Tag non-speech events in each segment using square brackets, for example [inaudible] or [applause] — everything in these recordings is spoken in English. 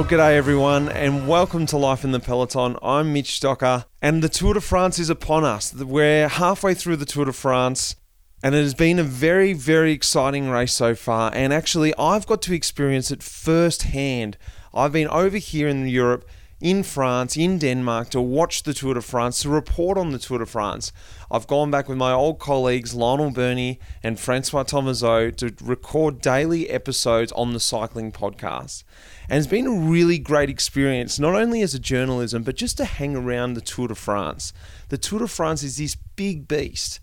Well, g'day everyone, and welcome to Life in the Peloton. I'm Mitch Docker, and the Tour de France is upon us. We're halfway through the Tour de France, and it has been a very, very exciting race so far. And actually, I've got to experience it firsthand. I've been over here in Europe, in France, in Denmark, to watch the Tour de France, to report on the Tour de France. I've gone back with my old colleagues Lionel Birnie and Francois Thomazeau to record daily episodes on the cycling podcast. And it's been a really great experience, not only as a journalism, but just to hang around the Tour de France. The Tour de France is this big beast.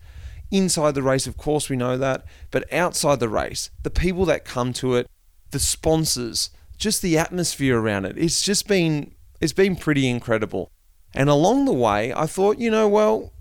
Inside the race, of course, we know that, but outside the race, the people that come to it, the sponsors, just the atmosphere around it. It's just been it's been pretty incredible. And along the way, I thought, you know, well,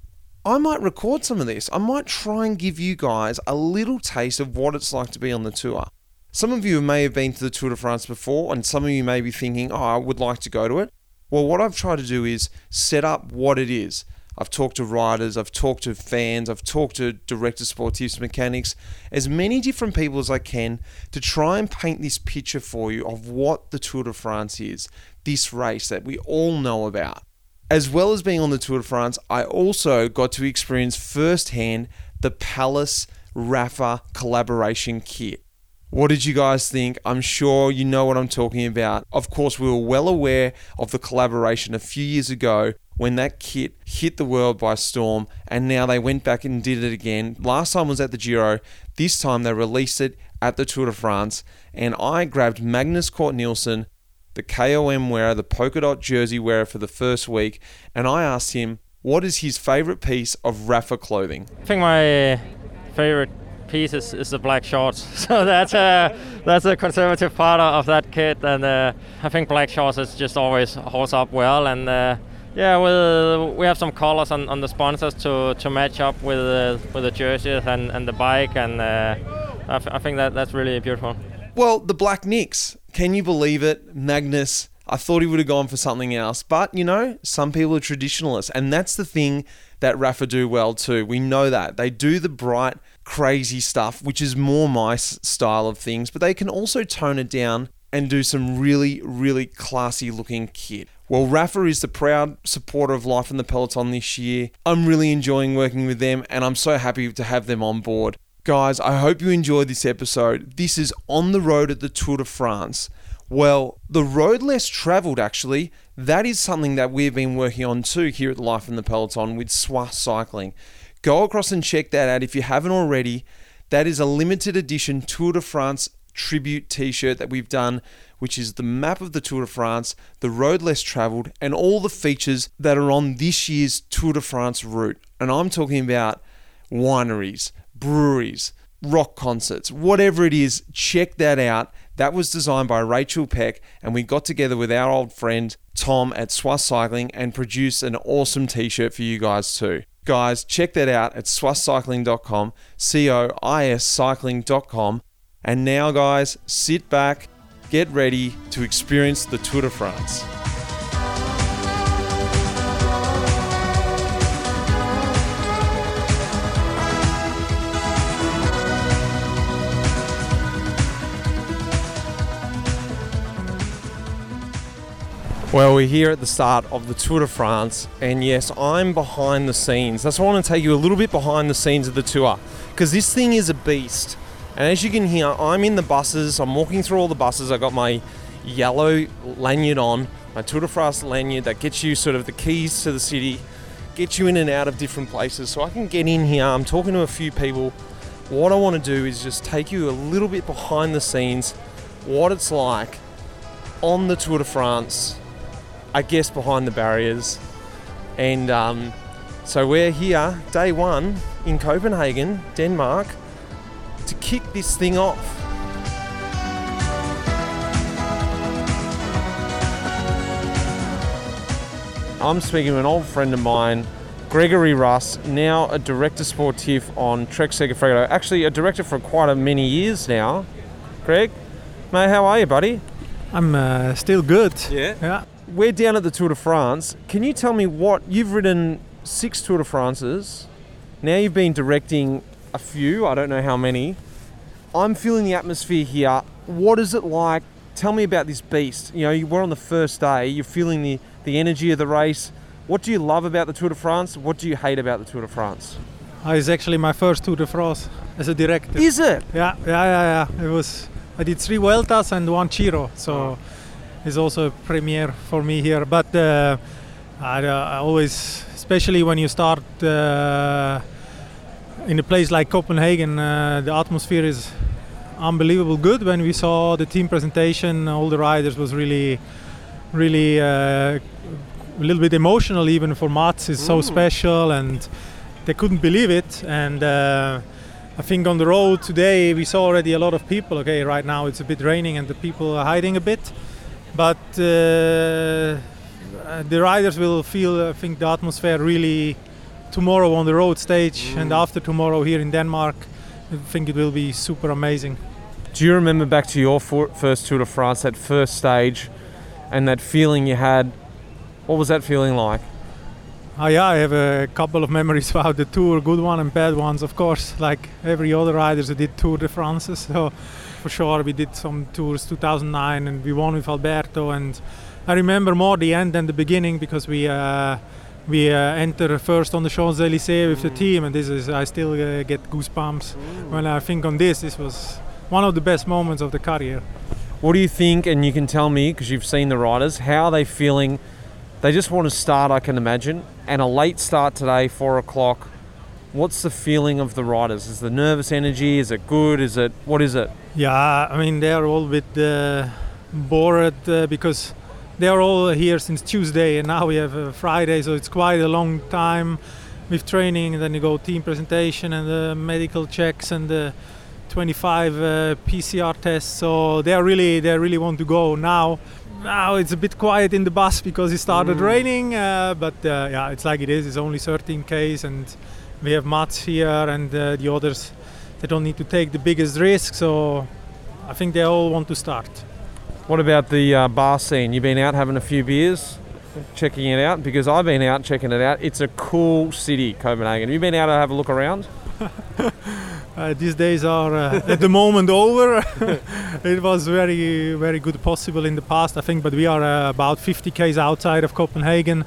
I might record some of this. I might try and give you guys a little taste of what it's like to be on the tour. Some of you may have been to the Tour de France before, and some of you may be thinking, oh, I would like to go to it. Well, what I've tried to do is set up what it is. I've talked to riders, I've talked to fans, I've talked to directors, sportifs, mechanics, as many different people as I can to try and paint this picture for you of what the Tour de France is, this race that we all know about. As well as being on the Tour de France, I also got to experience firsthand the Palace Rapha collaboration kit. What did you guys think? I'm sure you know what I'm talking about. Of course, we were well aware of the collaboration a few years ago when that kit hit the world by storm, and now they went back and did it again. Last time was at the Giro, this time they released it at the Tour de France, and I grabbed Magnus Cort Nielsen, the KOM wearer, the polka dot jersey wearer for the first week, and I asked him what is his favorite piece of Rapha clothing. I think my favorite piece is, is the black shorts. [laughs] So that's a that's a conservative part of that kit, and uh, I think black shorts is just always holds up well. And uh, yeah, we we have some colors on, on the sponsors to, to match up with uh, with the jerseys and, and the bike, and uh, I, f- I think that that's really beautiful. Well, the Black Knicks. Can you believe it? Magnus. I thought he would have gone for something else. But, you know, some people are traditionalists. And that's the thing that Rapha do well too. We know that. They do the bright, crazy stuff, which is more my style of things, but they can also tone it down and do some really, really classy looking kit. Well, Rapha is the proud supporter of Life in the Peloton this year. I'm really enjoying working with them and I'm so happy to have them on board. Guys, I hope you enjoyed this episode. This is on the road at the Tour de France. Well, the road less traveled, actually, that is something that we've been working on too here at Life in the Peloton with Swa Cycling. Go across and check that out if you haven't already. That is a limited edition Tour de France tribute t shirt that we've done, which is the map of the Tour de France, the road less traveled, and all the features that are on this year's Tour de France route. And I'm talking about wineries, breweries, rock concerts, whatever it is, check that out. That was designed by Rachel Peck, and we got together with our old friend Tom at Swas Cycling and produced an awesome t shirt for you guys too. Guys, check that out at swascycling.com, C O I S cycling.com. And now, guys, sit back, get ready to experience the Tour de France. Well, we're here at the start of the Tour de France, and yes, I'm behind the scenes. That's why I want to take you a little bit behind the scenes of the tour, because this thing is a beast. And as you can hear, I'm in the buses, I'm walking through all the buses. I've got my yellow lanyard on, my Tour de France lanyard that gets you sort of the keys to the city, gets you in and out of different places. So I can get in here, I'm talking to a few people. What I want to do is just take you a little bit behind the scenes, what it's like on the Tour de France I guess, behind the barriers. And um, so we're here, day one, in Copenhagen, Denmark, to kick this thing off. I'm speaking to an old friend of mine, Gregory Rast, now a director sportif on Trek Segafredo. Actually, a director for quite a many years now. Greg, mate, how are you, buddy? I'm uh, still good. Yeah. Yeah. We're down at the Tour de France. Can you tell me what you've ridden six Tour de France's? Now you've been directing a few, I don't know how many. I'm feeling the atmosphere here. What is it like Tell me about this beast. You know, you were on the first day. You're feeling the the energy of the race. What do you love about the Tour de France? What do you hate about the Tour de France? Uh, it's actually my first Tour de France as a director. Is it? Yeah, yeah, yeah, yeah. It was. I did three Vueltas and one Giro, so it's also a premiere for me here. But uh, I, uh, I always, especially when you start uh, in a place like Copenhagen, uh, the atmosphere is unbelievable good. When we saw the team presentation, all the riders was really, really uh, a little bit emotional. Even for Mads, it's so special, and they couldn't believe it. And uh, I think on the road today we saw already a lot of people. Okay, right now it's a bit raining and the people are hiding a bit, but uh, the riders will feel, I think, the atmosphere really tomorrow on the road stage and after tomorrow here in Denmark. I think it will be super amazing. Do you remember back to your first Tour de France, that first stage, and that feeling you had? What was that feeling like? Oh, yeah, I have a couple of memories [laughs] about the tour, good one and bad ones, of course, like every other riders who did Tour de France. [laughs] So for sure, we did some tours 2009 and we won with Alberto. And I remember more the end than the beginning because we uh, we uh, enter first on the Champs Elysees with the team, and this is I still uh, get goosebumps when I think on this. This was one of the best moments of the career. What do you think? And you can tell me because you've seen the riders. How are they feeling? They just want to start, I can imagine, and a late start today, four o'clock. What's the feeling of the riders? Is the nervous energy? Is it good? Is it what is it? Yeah, I mean they are all a bit uh, bored uh, because they are all here since Tuesday, and now we have uh, Friday, so it's quite a long time with training. And then you go team presentation and the medical checks and the 25 uh, PCR tests. So they are really they really want to go now. Now it's a bit quiet in the bus because it started raining, uh, but uh, yeah, it's like it is. It's only 13 k's, and we have Mads here and uh, the others. They don't need to take the biggest risk, so I think they all want to start. What about the uh, bar scene? You've been out having a few beers, checking it out because I've been out checking it out. It's a cool city, Copenhagen. Have you been out to have a look around? [laughs] Uh, these days are uh, [laughs] at the moment over. [laughs] it was very, very good possible in the past, I think, but we are uh, about 50 k's outside of Copenhagen,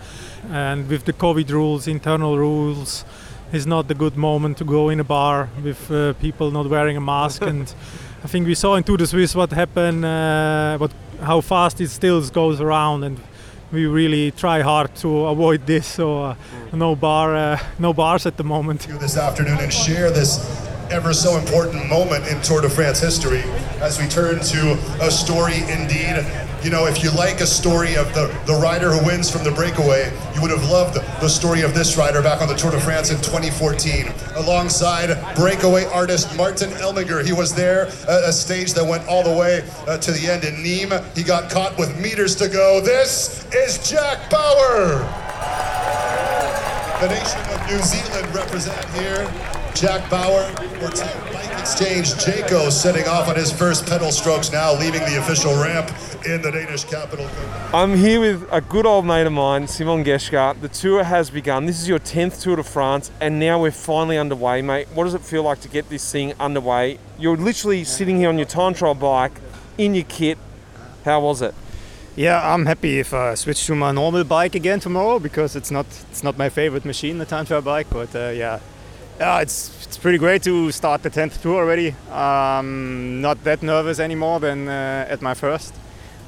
and with the COVID rules, internal rules, it's not the good moment to go in a bar with uh, people not wearing a mask. [laughs] and I think we saw in Tour de Suisse what happened, uh, what how fast it still goes around, and we really try hard to avoid this. So uh, no bar, uh, no bars at the moment. this afternoon and share this ever so important moment in Tour de France history as we turn to a story indeed. You know, if you like a story of the, the rider who wins from the breakaway, you would have loved the story of this rider back on the Tour de France in 2014. Alongside breakaway artist Martin Elmiger. He was there at a stage that went all the way uh, to the end in Nîmes. He got caught with meters to go. This is Jack Bauer. The nation of New Zealand represent here. Jack Bauer for Team Bike Exchange. Jaco setting off on his first pedal strokes now, leaving the official ramp in the Danish capital. I'm here with a good old mate of mine, Simon Geschke. The tour has begun. This is your 10th Tour de France, and now we're finally underway, mate. What does it feel like to get this thing underway? You're literally sitting here on your time trial bike, in your kit. How was it? Yeah, I'm happy if I switch to my normal bike again tomorrow because it's not it's not my favorite machine, the time trial bike. But uh, yeah, yeah, it's it's pretty great to start the 10th tour already. Um, not that nervous anymore than uh, at my first,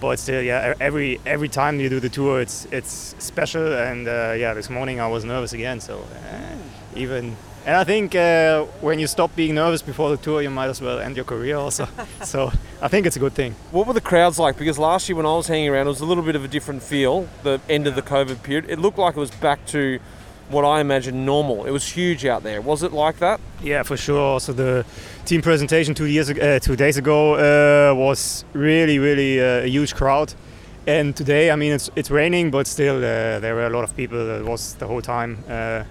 but still, yeah, every every time you do the tour, it's it's special. And uh, yeah, this morning I was nervous again, so uh, even. And I think uh, when you stop being nervous before the tour, you might as well end your career also. [laughs] so I think it's a good thing. What were the crowds like? Because last year when I was hanging around, it was a little bit of a different feel, the end of the COVID period. It looked like it was back to what I imagine normal. It was huge out there. Was it like that? Yeah, for sure. So the team presentation two years uh, two days ago uh, was really, really uh, a huge crowd. And today, I mean, it's it's raining, but still uh, there were a lot of people. It was the whole time uh,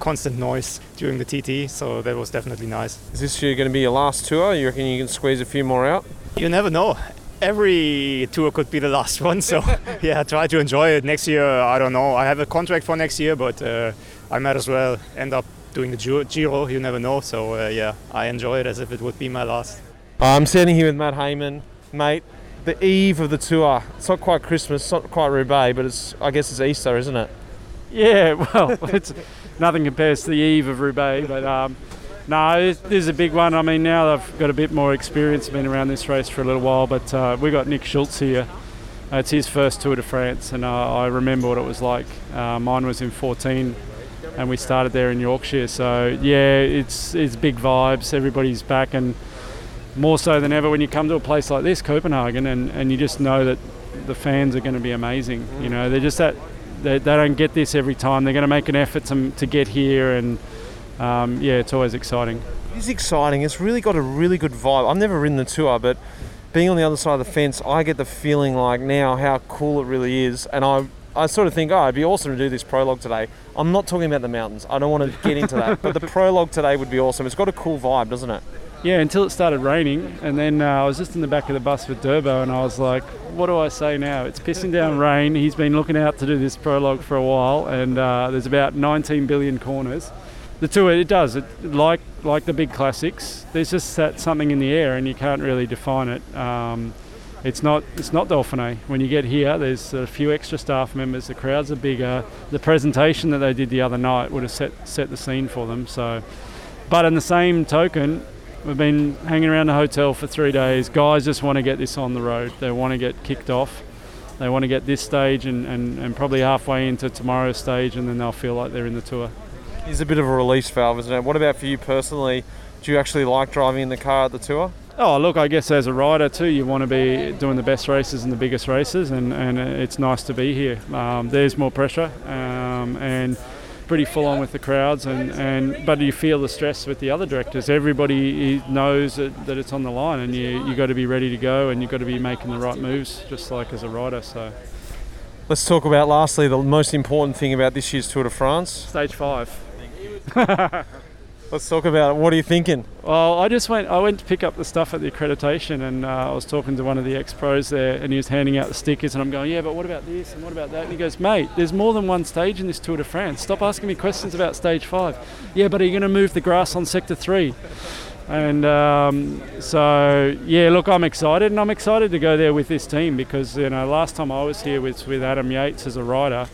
constant noise during the TT, so that was definitely nice. Is this year going to be your last tour? You reckon you can squeeze a few more out? You never know. Every tour could be the last [laughs] one, so [laughs] yeah, try to enjoy it. Next year, I don't know. I have a contract for next year, but uh, I might as well end up doing the Giro. Giro, You never know. So uh, yeah, I enjoy it as if it would be my last. I'm standing here with Matt Hayman. Mate, the eve of the tour. It's not quite Christmas, it's not quite Roubaix, but it's I guess it's Easter, isn't it? Yeah, [laughs] well, it's nothing compares to the eve of Roubaix, but um, no, this is a big one. I mean, now I've got a bit more experience, been around this race for a little while, but uh, we got Nick Schultz here. It's his first Tour de France, and uh, I remember what it was like. Uh, mine was in 14, and we started there in Yorkshire. So yeah, it's it's big vibes. Everybody's back, and more so than ever when you come to a place like this, Copenhagen, and, and you just know that the fans are going to be amazing. You know, they're just that they, they don't get this every time. They're going to make an effort to, to get here, and um, yeah, it's always exciting. It's exciting. It's really got a really good vibe. I've never ridden the tour, but being on the other side of the fence, I get the feeling like now how cool it really is, and I. I sort of think, oh, it'd be awesome to do this prologue today. I'm not talking about the mountains. I don't want to get into that. But the [laughs] prologue today would be awesome. It's got a cool vibe, doesn't it? Yeah, until it started raining, and then uh, I was just in the back of the bus with Durbo, and I was like, "What do I say now? It's pissing down rain. He's been looking out to do this prologue for a while, and uh, there's about 19 billion corners. The tour, it does, it like like the big classics. There's just that something in the air, and you can't really define it. Um, it's not it's not Dauphiné. When you get here, there's a few extra staff members. The crowds are bigger. The presentation that they did the other night would have set set the scene for them. So, but in the same token, we've been hanging around the hotel for three days. Guys just want to get this on the road. They want to get kicked off. They want to get this stage and, and, and probably halfway into tomorrow's stage, and then they'll feel like they're in the tour. It's a bit of a release valve, isn't it? What about for you personally? Do you actually like driving in the car at the tour? Oh, look, I guess as a rider too, you want to be doing the best races and the biggest races, and, and it's nice to be here. Um, there's more pressure, um, and pretty full on with the crowds, and, and but you feel the stress with the other directors. Everybody knows that, that it's on the line, and you you got to be ready to go, and you've got to be making the right moves, just like as a rider. So. Let's talk about lastly the most important thing about this year's Tour de France. Stage five. [laughs] Let's talk about it. What are you thinking? Well, I just went. I went to pick up the stuff at the accreditation, and uh, I was talking to one of the ex-pros there, and he was handing out the stickers, and I'm going, "Yeah, but what about this? And what about that?" And he goes, "Mate, there's more than one stage in this Tour de France. Stop asking me questions about stage five. Yeah, but are you going to move the grass on sector three? And um, so, yeah, look, I'm excited, and I'm excited to go there with this team because you know, last time I was here was with Adam Yates as a rider,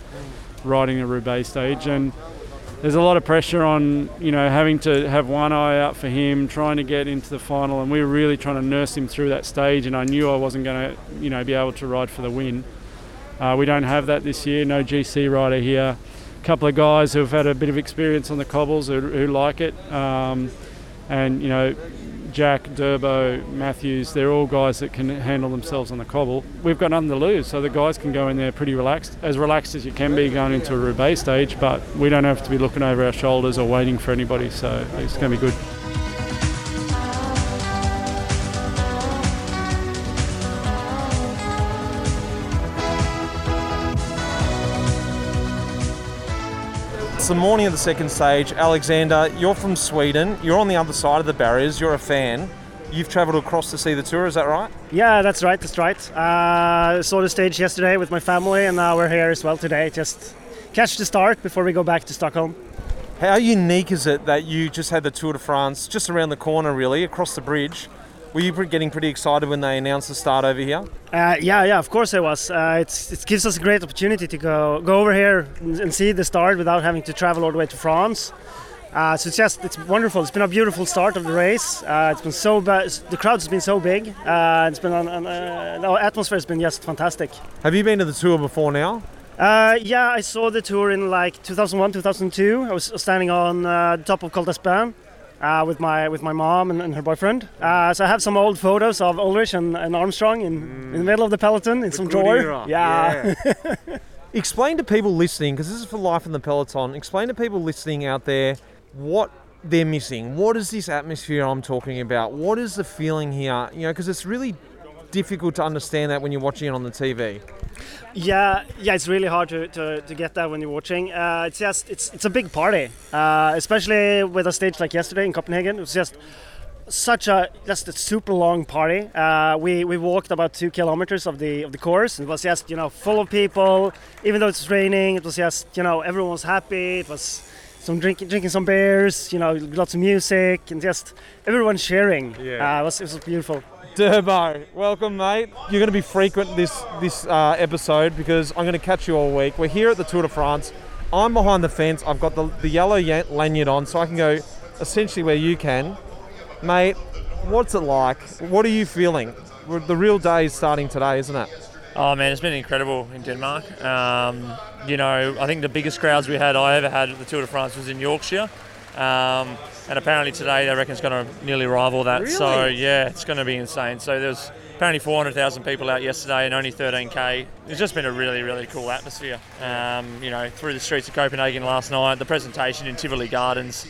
riding the Roubaix stage, and there's a lot of pressure on you know having to have one eye out for him, trying to get into the final, and we were really trying to nurse him through that stage. And I knew I wasn't going to you know be able to ride for the win. Uh, we don't have that this year. No GC rider here. A couple of guys who've had a bit of experience on the cobbles who, who like it, um, and you know. Jack, Durbo, Matthews, they're all guys that can handle themselves on the cobble. We've got nothing to lose, so the guys can go in there pretty relaxed, as relaxed as you can be going into a Roubaix stage, but we don't have to be looking over our shoulders or waiting for anybody, so it's going to be good. It's the morning of the second stage. Alexander, you're from Sweden. You're on the other side of the barriers. You're a fan. You've travelled across to see the tour, is that right? Yeah, that's right. That's right. Uh, saw the stage yesterday with my family, and now we're here as well today. Just catch the start before we go back to Stockholm. How unique is it that you just had the Tour de France just around the corner, really, across the bridge? Were you getting pretty excited when they announced the start over here? Uh, yeah, yeah, of course I was. Uh, it's, it gives us a great opportunity to go go over here and, see the start without having to travel all the way to France. Uh, so it's just it's wonderful. It's been a beautiful start of the race. Uh, it's been so bad. The crowd has been so big. Uh, it's been on, on, uh, the atmosphere has been just fantastic. Have you been to the tour before now? Uh, yeah, I saw the tour in like 2001, 2002. I was standing on uh, the top of Col d'Aspin uh, with my with my mom and, and her boyfriend. Uh, so I have some old photos of Ullrich and, and Armstrong in, in the middle of the peloton in some good drawer. era. Yeah. [laughs] Explain to people listening, because this is for life in the peloton. Explain to people listening out there what they're missing. What is this atmosphere I'm talking about? What is the feeling here? You know, because it's really difficult to understand that when you're watching it on the TV. Yeah, yeah, it's really hard to, to, to get that when you're watching. Uh, it's just it's it's a big party, uh, especially with a stage like yesterday in Copenhagen. It was just such a just a super long party. Uh, we we walked about two kilometers of the of the course. It was just you know full of people. Even though it's raining, it was just you know everyone was happy. It was some drinking drinking some beers. You know, lots of music and just everyone sharing. Yeah. Uh, it was it was beautiful. Durbo, welcome, mate. You're going to be frequent this this uh, episode because I'm going to catch you all week. We're here at the Tour de France. I'm behind the fence. I've got the, the yellow lanyard on, so I can go essentially where you can, mate. What's it like? What are you feeling? The real day is starting today, isn't it? Oh man, it's been incredible in Denmark. Um, you know, I think the biggest crowds we had I ever had at the Tour de France was in Yorkshire. Um, and apparently today they reckon it's going to nearly rival that. Really? So yeah, it's going to be insane. So there's apparently 400,000 people out yesterday and only 13k. It's just been a really really cool atmosphere. Um, you know, through the streets of Copenhagen last night, the presentation in Tivoli Gardens.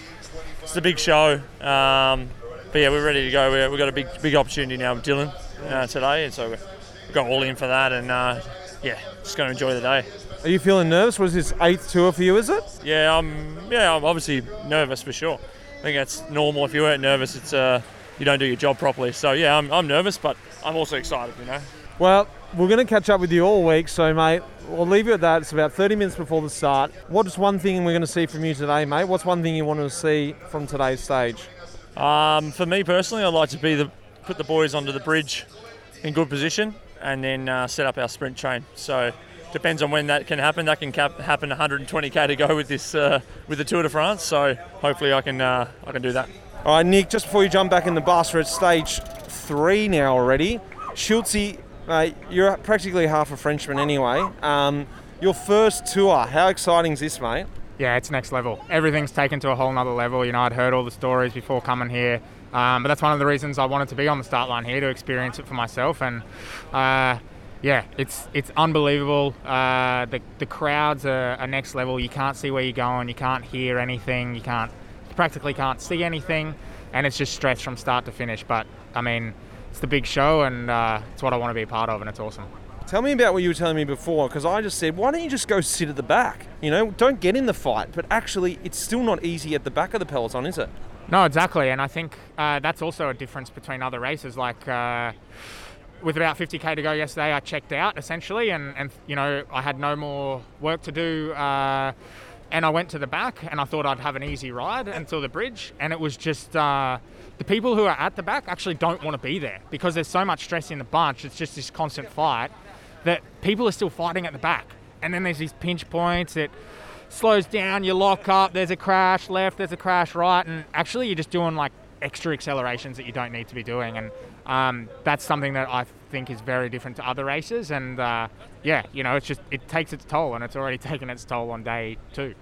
It's a big show. Um, but yeah, we're ready to go. we have got a big big opportunity now with Dylan uh, today, and so we've got all in for that. And uh, yeah, just going to enjoy the day. Are you feeling nervous? Was this eighth tour for you? Is it? Yeah, I'm. Yeah, I'm obviously nervous for sure. I think that's normal. If you weren't nervous, it's uh, you don't do your job properly. So yeah, I'm, I'm nervous, but I'm also excited. You know. Well, we're going to catch up with you all week, so mate, we'll leave you at that. It's about 30 minutes before the start. What's one thing we're going to see from you today, mate? What's one thing you want to see from today's stage? Um, for me personally, I'd like to be the put the boys onto the bridge in good position and then uh, set up our sprint train. So depends on when that can happen. That can cap- happen 120k to go with this uh, with the Tour de France. So hopefully I can uh, I can do that. All right, Nick. Just before you jump back in the bus, we're at stage three now already. Schultz, mate, you're practically half a Frenchman anyway. Um, your first tour, how exciting is this, mate? Yeah, it's next level. Everything's taken to a whole nother level. You know, I'd heard all the stories before coming here, um, but that's one of the reasons I wanted to be on the start line here to experience it for myself. And uh, yeah, it's it's unbelievable. Uh, the the crowds are, are, next level. You can't see where you're going. You can't hear anything. You can't you practically can't see anything, and it's just stress from start to finish. But I mean, it's the big show, and uh, it's what I want to be a part of, and it's awesome. Tell me about what you were telling me before, because I just said, why don't you just go sit at the back? You know, don't get in the fight. But actually, it's still not easy at the back of the peloton, is it? No, exactly. And I think uh, that's also a difference between other races. Like, uh, with about 50k to go yesterday, I checked out essentially, and, and you know I had no more work to do, uh, and I went to the back, and I thought I'd have an easy ride until the bridge, and it was just uh, the people who are at the back actually don't want to be there because there's so much stress in the bunch. It's just this constant fight that people are still fighting at the back, and then there's these pinch points that slows down, you lock up, there's a crash left, there's a crash right, and actually you're just doing like extra accelerations that you don't need to be doing, and um, that's something that I think is very different to other races. And uh, yeah, you know, it's just it takes its toll, and it's already [laughs] taken its toll on day two.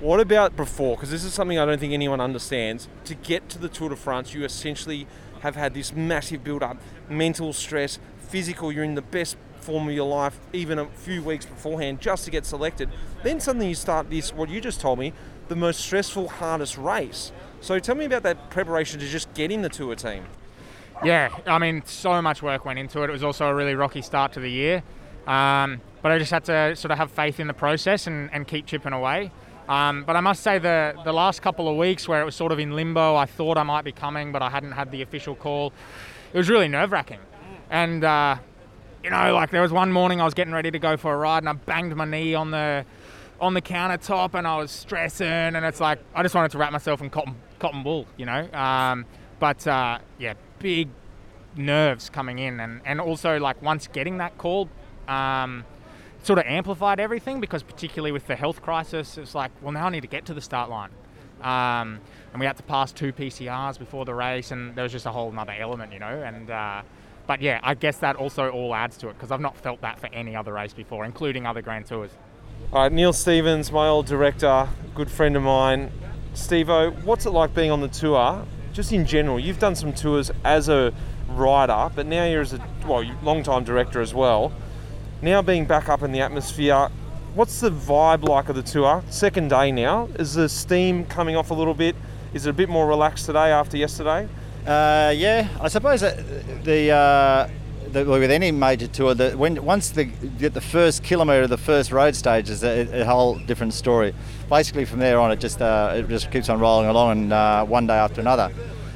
What about before? Because this is something I don't think anyone understands. To get to the Tour de France, you essentially have had this massive build-up, mental stress, physical. You're in the best form of your life, even a few weeks beforehand, just to get selected. Then suddenly you start this, what you just told me, the most stressful, hardest race. So tell me about that preparation to just get in the tour team. Yeah, I mean, so much work went into it. It was also a really rocky start to the year. Um, but I just had to sort of have faith in the process and, and keep chipping away. Um, but I must say, the, the last couple of weeks where it was sort of in limbo, I thought I might be coming, but I hadn't had the official call. It was really nerve wracking. And, uh, you know, like there was one morning I was getting ready to go for a ride and I banged my knee on the on the countertop and I was stressing and it's like I just wanted to wrap myself in cotton cotton wool, you know. Um, but uh, yeah, big nerves coming in, and, and also like once getting that call, um, sort of amplified everything because particularly with the health crisis, it's like, well, now I need to get to the start line. Um, and we had to pass two PCRs before the race, and there was just a whole other element, you know. And uh, but yeah, I guess that also all adds to it because I've not felt that for any other race before, including other Grand Tours. All right, Neil Stevens, my old director, good friend of mine. Stevo, what's it like being on the tour? Just in general, you've done some tours as a rider, but now you're as a well, long time director as well. Now being back up in the atmosphere, what's the vibe like of the tour? Second day now. Is the steam coming off a little bit? Is it a bit more relaxed today after yesterday? Uh, yeah, I suppose that the, uh, the, with any major tour, that when once the get the first kilometre of the first road stage is a, a, whole different story. Basically, from there on, it just uh, it just keeps on rolling along, and uh, one day after another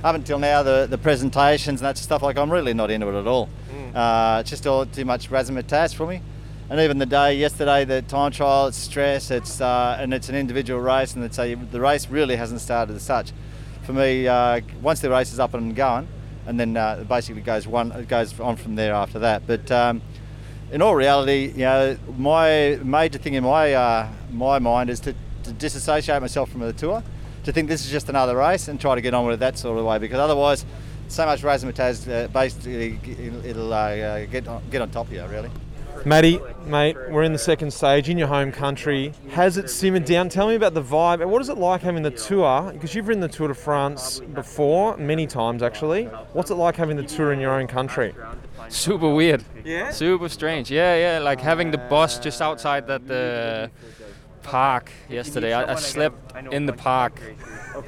up until now, the, the presentations and that stuff, like I'm really not into it at all. Mm. Uh, it's just all too much razzmatazz for me. And even the day yesterday, the time trial, it's stress, it's uh, and it's an individual race, and it's a, the race really hasn't started as such. For me, uh, once the race is up and going, and then uh, basically goes one it goes on from there after that. But um, in all reality, you know, my major thing in my uh, my mind is to, to disassociate myself from the tour, to think this is just another race and try to get on with it that sort of way. Because otherwise, so much razzmatazz, uh, basically it'll uh, get on, get on top of you, really. Matty, mate, we're in the second stage in your home country. Has it simmered down? Tell me about the vibe. And what is it like having the tour? Because you've ridden the Tour de France before, many times actually. What's it like having the tour in your own country? Super weird. Yeah? Super strange. Yeah, yeah. Like having the bus just outside that the park yesterday. I, I slept in the park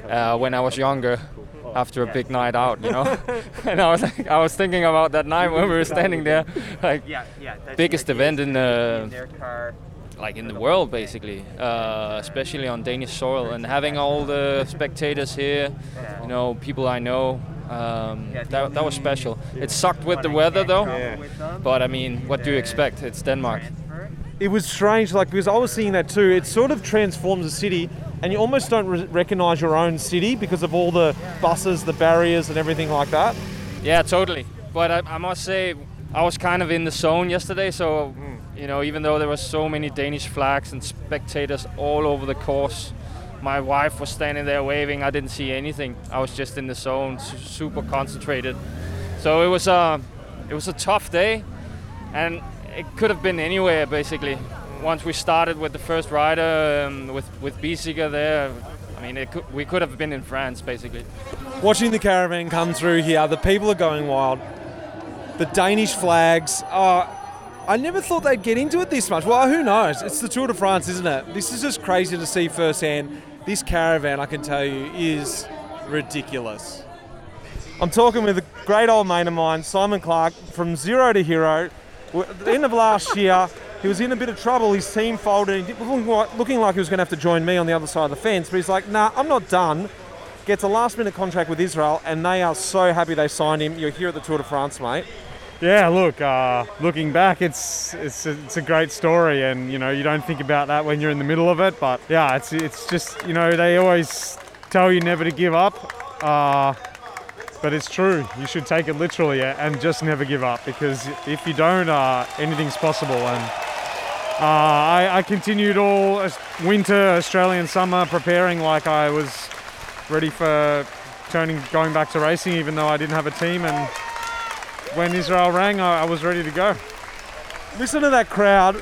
uh, when I was younger after a big night out, you know. [laughs] [laughs] and I was like, I was thinking about that night when we were standing there, [laughs] like biggest event in the like in the world basically, uh, especially on Danish soil, and having all the spectators here, you know, people I know. Um, that, that was special. It sucked with the weather though, but I mean, what do you expect? It's Denmark. It was strange, like because I was seeing that too. It sort of transforms the city, and you almost don't re- recognize your own city because of all the buses, the barriers, and everything like that. Yeah, totally. But I, I must say, I was kind of in the zone yesterday, so hmm. you know, even though there were so many Danish flags and spectators all over the course, my wife was standing there waving. I didn't see anything. I was just in the zone, su- super concentrated. So it was a, it was a tough day, and it could have been anywhere basically. Once we started with the first rider um, with with Biesiger there, I mean, could, we could have been in France basically. Watching the caravan come through here, the people are going wild. The Danish flags. Oh, I never thought they'd get into it this much. Well, who knows? It's the Tour de France, isn't it? This is just crazy to see firsthand. This caravan, I can tell you, is ridiculous. I'm talking with a great old mate of mine, Simon Clarke, from zero to hero. At the end of last year, he was in a bit of trouble. His team folded. He was looking like, looking like he was going to have to join me on the other side of the fence. But he's like, nah, I'm not done. Gets a last minute contract with Israel, and they are so happy they signed him. You're here at the Tour de France, mate. Yeah, look, uh, looking back, it's it's a, it's a great story, and you know you don't think about that when you're in the middle of it. But yeah, it's it's just you know they always tell you never to give up, uh, but it's true. You should take it literally and just never give up because if you don't, uh, anything's possible. And uh, I, I continued all winter, Australian summer, preparing like I was ready for turning, going back to racing, even though I didn't have a team and when Israel rang, I, I was ready to go. Listen to that crowd.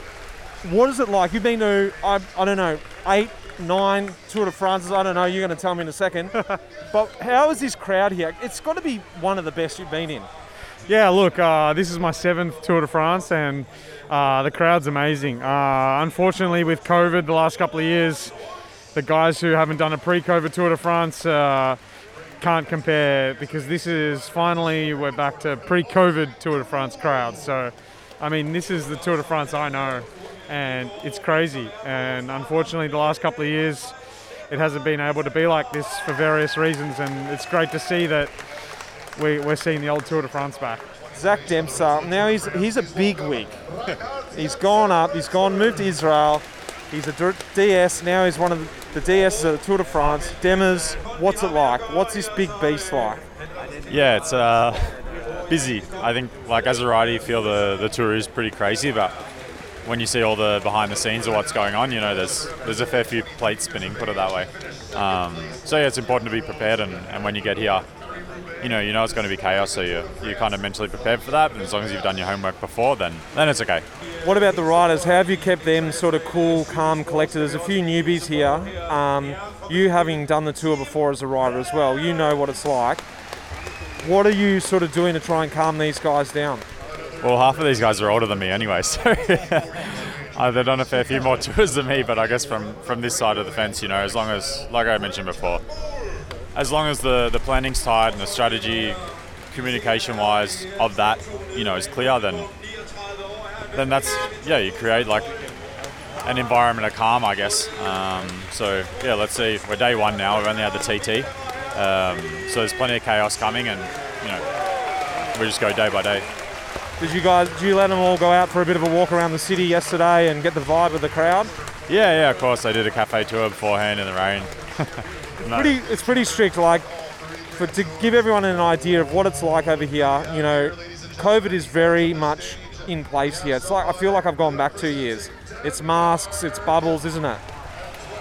What is it like? You've been to, I, I don't know, eight, nine Tour de France. I don't know. You're going to tell me in a second. [laughs] but how is this crowd here? It's got to be one of the best you've been in. Yeah, look, uh, this is my seventh Tour de France, and uh, the crowd's amazing. Uh, unfortunately, with COVID the last couple of years, the guys who haven't done a pre-COVID Tour de France uh, can't compare because this is finally we're back to pre-COVID Tour de France crowds. So, I mean, this is the Tour de France I know, and it's crazy. And unfortunately, the last couple of years, it hasn't been able to be like this for various reasons, and it's great to see that we, we're seeing the old Tour de France back. Zach Dempster. Now he's he's a big wig. he's gone up. He's gone moved to Israel. He's a DS. Now he's one of the, the DS of the Tour de France. Demers, what's it like? What's this big beast like? Yeah, it's uh, busy. I think, like as a rider, you feel the the tour is pretty crazy, but when you see all the behind the scenes of what's going on, you know, there's there's a fair few plates spinning. Put it that way. Um, so yeah, it's important to be prepared, and, and when you get here, you know, you know it's going to be chaos, so you you're kind of mentally prepared for that. And as long as you've done your homework before, then then it's okay. What about the riders? How have you kept them sort of cool, calm, collected? There's a few newbies here. Um, you having done the tour before as a rider as well, you know what it's like. What are you sort of doing to try and calm these guys down? Well, half of these guys are older than me anyway, so [laughs] uh, they've done a fair few more [laughs] tours than me. But I guess from from this side of the fence, you know, as long as, like I mentioned before, as long as the the planning's tight and the strategy, communication wise, of that, you know, is clear, then then that's yeah, you create like an environment of calm, I guess. Um, so yeah, let's see. We're day one now. We've only had the TT, um, so there's plenty of chaos coming, and you know, we just go day by day. Did you guys? Did you let them all go out for a bit of a walk around the city yesterday and get the vibe of the crowd? Yeah, yeah, of course. I did a cafe tour beforehand in the rain. No. [laughs] Pretty, it's pretty strict. Like for to give everyone an idea of what it's like over here, you know, COVID is very much in place here. It's like I feel like I've gone back two years. It's masks, it's bubbles, isn't it?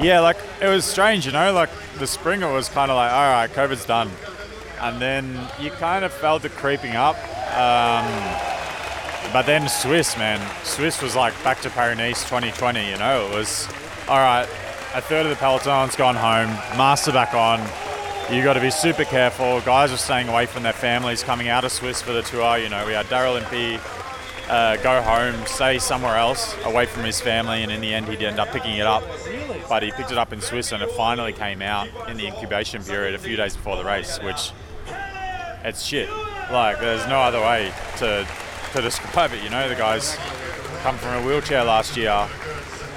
Yeah, like it was strange, you know. Like the spring, it was kind of like, all right, COVID's done, and then you kind of felt it creeping up. Um, but then Swiss, man, Swiss was like back to Paris-Nice 2020. You know, it was all right. A third of the peloton's gone home. Master back on. You got to be super careful. Guys are staying away from their families coming out of Swiss for the tour. You know, we had Daryl Impey uh, go home, stay somewhere else away from his family, and in the end, he'd end up picking it up. But he picked it up in Swiss, and it finally came out in the incubation period a few days before the race, which it's shit. Like, there's no other way to to describe it. You know, the guy's come from a wheelchair last year,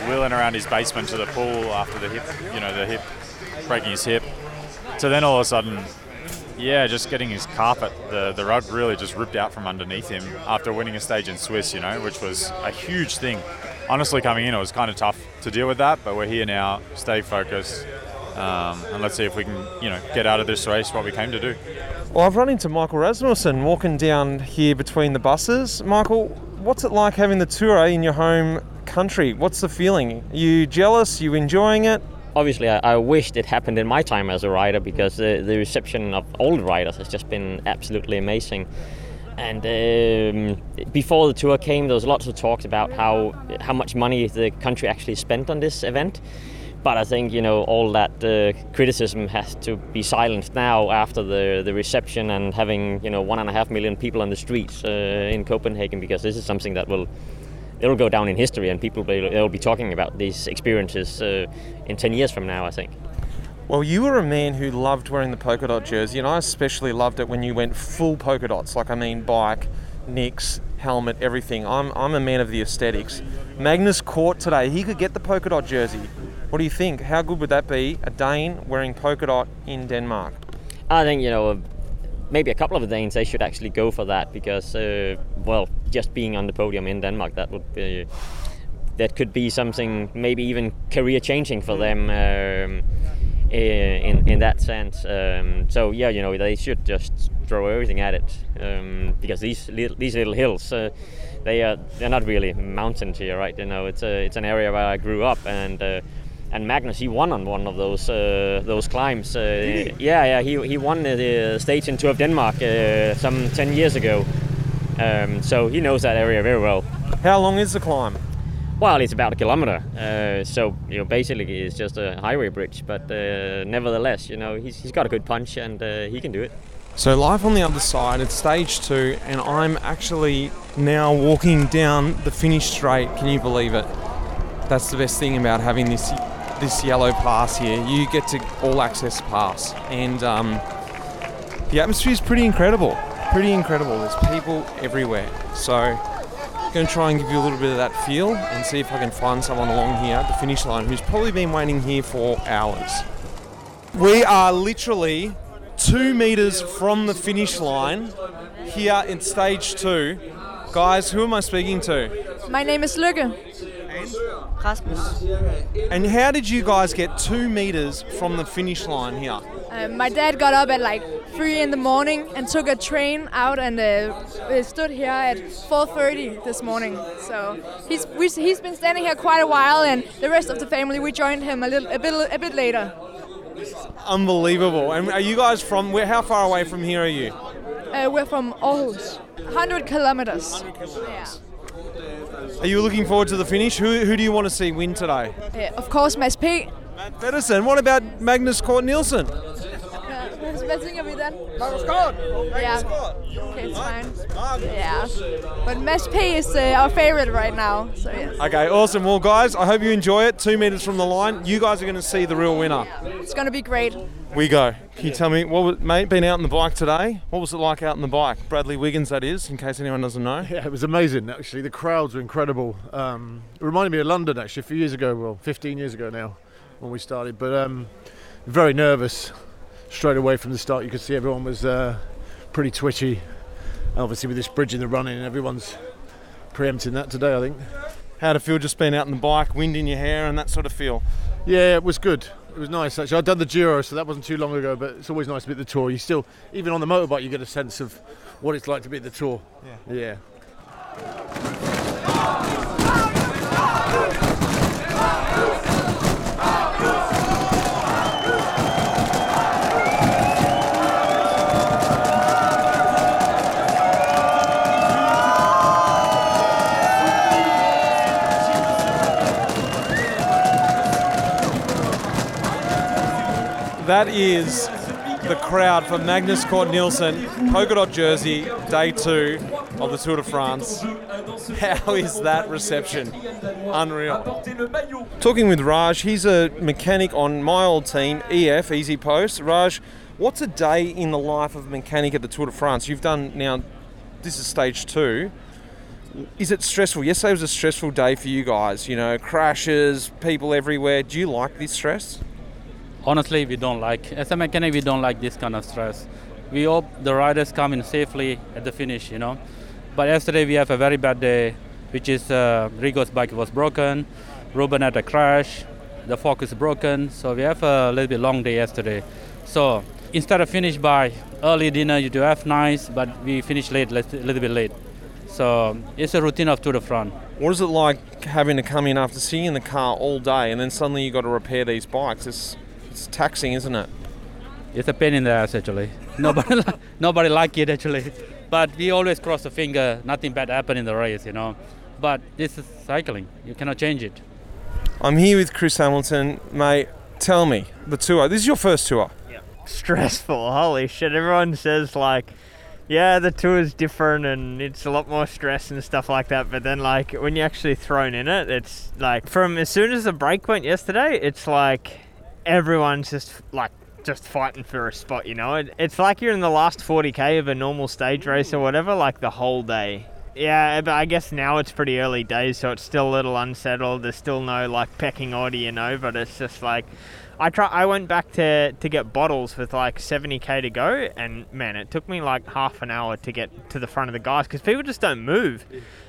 wheeling around his basement to the pool after the hip, you know, the hip breaking his hip. So then all of a sudden, yeah, just getting his carpet, the, the rug really just ripped out from underneath him after winning a stage in Swiss, you know, which was a huge thing. Honestly, coming in, it was kind of tough to deal with that, but we're here now, stay focused, um, and let's see if we can, you know, get out of this race what we came to do. Well, I've run into Michael Rasmussen walking down here between the buses. Michael, what's it like having the tour in your home country? What's the feeling? Are you jealous? You enjoying it? Obviously, I, I wished it happened in my time as a rider because the, the reception of the riders has just been absolutely amazing. And um, before the tour came, there was lots of talks about how how much money the country actually spent on this event. But I think you know all that uh, criticism has to be silenced now after the the reception and having you know one and a half million people on the streets uh, in Copenhagen because this is something that will it'll go down in history and people will they'll be talking about these experiences uh, in 10 years from now I think. Well, you were a man who loved wearing the polka dot jersey, and I especially loved it when you went full polka dots. Like, I mean, bike, nicks, helmet, everything. I'm, I'm a man of the aesthetics. Magnus Cort today, he could get the polka dot jersey. What do you think? How good would that be? A Dane wearing polka dot in Denmark? I think you know maybe a couple of the Danes they should actually go for that because uh, well just being on the podium in Denmark that would be that could be something maybe even career changing for them um, in in that sense. Um, so yeah, you know they should just throw everything at it um, because these little, these little hills. Uh, they are they're not really mountains here, right? You know, it's a, it's an area where I grew up, and uh, and Magnus he won on one of those uh, those climbs. Uh, yeah, yeah, he, he won the stage in Tour of Denmark uh, some ten years ago. Um, so he knows that area very well. How long is the climb? Well, it's about a kilometer. Uh, so you know, basically, it's just a highway bridge. But uh, nevertheless, you know, he's, he's got a good punch and uh, he can do it. So life on the other side, it's stage two, and I'm actually now walking down the finish straight. Can you believe it? That's the best thing about having this this yellow pass here. You get to all access pass, and um, the atmosphere is pretty incredible. Pretty incredible. There's people everywhere. So I'm going to try and give you a little bit of that feel and see if I can find someone along here at the finish line who's probably been waiting here for hours. We are literally two meters from the finish line here in stage two. Guys, who am I speaking to? My name is Lykke. Rasmus. And how did you guys get two meters from the finish line here? Uh, my dad got up at like three in the morning and took a train out and uh, stood here at 4:30 this morning. So he's we, he's been standing here quite a while, and the rest of the family we joined him a little a bit a bit later. Unbelievable! And are you guys from? Where? How far away from here are you? Uh, we're from Aarhus, 100 kilometers. Yeah. Are you looking forward to the finish? Who, who do you want to see win today? Uh, of course, Mads P. Mads Pedersen. What about Magnus Cort Nielsen? Hvad tænker vi then? Magnus Cort. Yeah. Okay, it's fine. Yeah. But Mads P is uh, our favorite right now. So yes. Okay, awesome. Well, guys, I hope you enjoy it. Two meters from the line, you guys are going to see the real winner. It's going to be great. We go. Can you tell me what was, mate? Been out on the bike today? What was it like out on the bike? Bradley Wiggins, that is, in case anyone doesn't know. Yeah, it was amazing. Actually, the crowds were incredible. Um, it reminded me of London actually a few years ago. Well, 15 years ago now, when we started. But um, very nervous straight away from the start. You could see everyone was uh, pretty twitchy. Obviously, with this bridge in the running, everyone's preempting that today. I think. How'd it feel just being out on the bike, wind in your hair, and that sort of feel? Yeah, it was good. It was nice actually. I'd done the Giro, so that wasn't too long ago. But it's always nice to be at the Tour. You still, even on the motorbike, you get a sense of what it's like to be at the Tour. Yeah. Yeah. That is the crowd for Magnus Cort Nielsen, polka dot jersey, day two of the Tour de France. How is that reception? Unreal. Talking with Raj, he's a mechanic on my old team, EF, EasyPost. Raj, what's a day in the life of a mechanic at the Tour de France? You've done now, this is stage two. Is it stressful? Yesterday was a stressful day for you guys, you know, crashes, people everywhere. Do you like this stress? Honestly we don't like as a mechanic we don't like this kind of stress. We hope the riders come in safely at the finish you know. But yesterday we have a very bad day which is uh, rigo's bike was broken ruben had a crash the fork is broken. So we have a little bit long day yesterday. So instead of finish by early dinner you do have nice but we finish late a little bit late. So it's a routine of tour de france. What is it like having to come in after seeing the car all day and then suddenly you got to repair these bikes? It's it's taxing, isn't it? It's a pain in the ass actually. Nobody, [laughs] nobody like it actually. But we always cross the finger. Nothing bad happen in the race, you know. But this is cycling. You cannot change it. I'm here with Chris Hamilton, mate. Tell me the tour. This is your first tour. Yeah. stressful. Holy shit! Everyone says like, yeah, the tour is different and it's a lot more stress and stuff like that. But then like when you're actually thrown in it, it's like from as soon as the break went yesterday, it's like everyone's just like just fighting for a spot. You know, it, it's like you're in the last 40k of a normal stage mm. race or whatever, like the whole day. Yeah, eh, but I guess now it's pretty early days, so it's still a little unsettled. There's still no like pecking order, you know. But it's just like I try. I went back to to get bottles with like 70k to go, and man, it took me like half an hour to get to the front of the guys because people just don't move.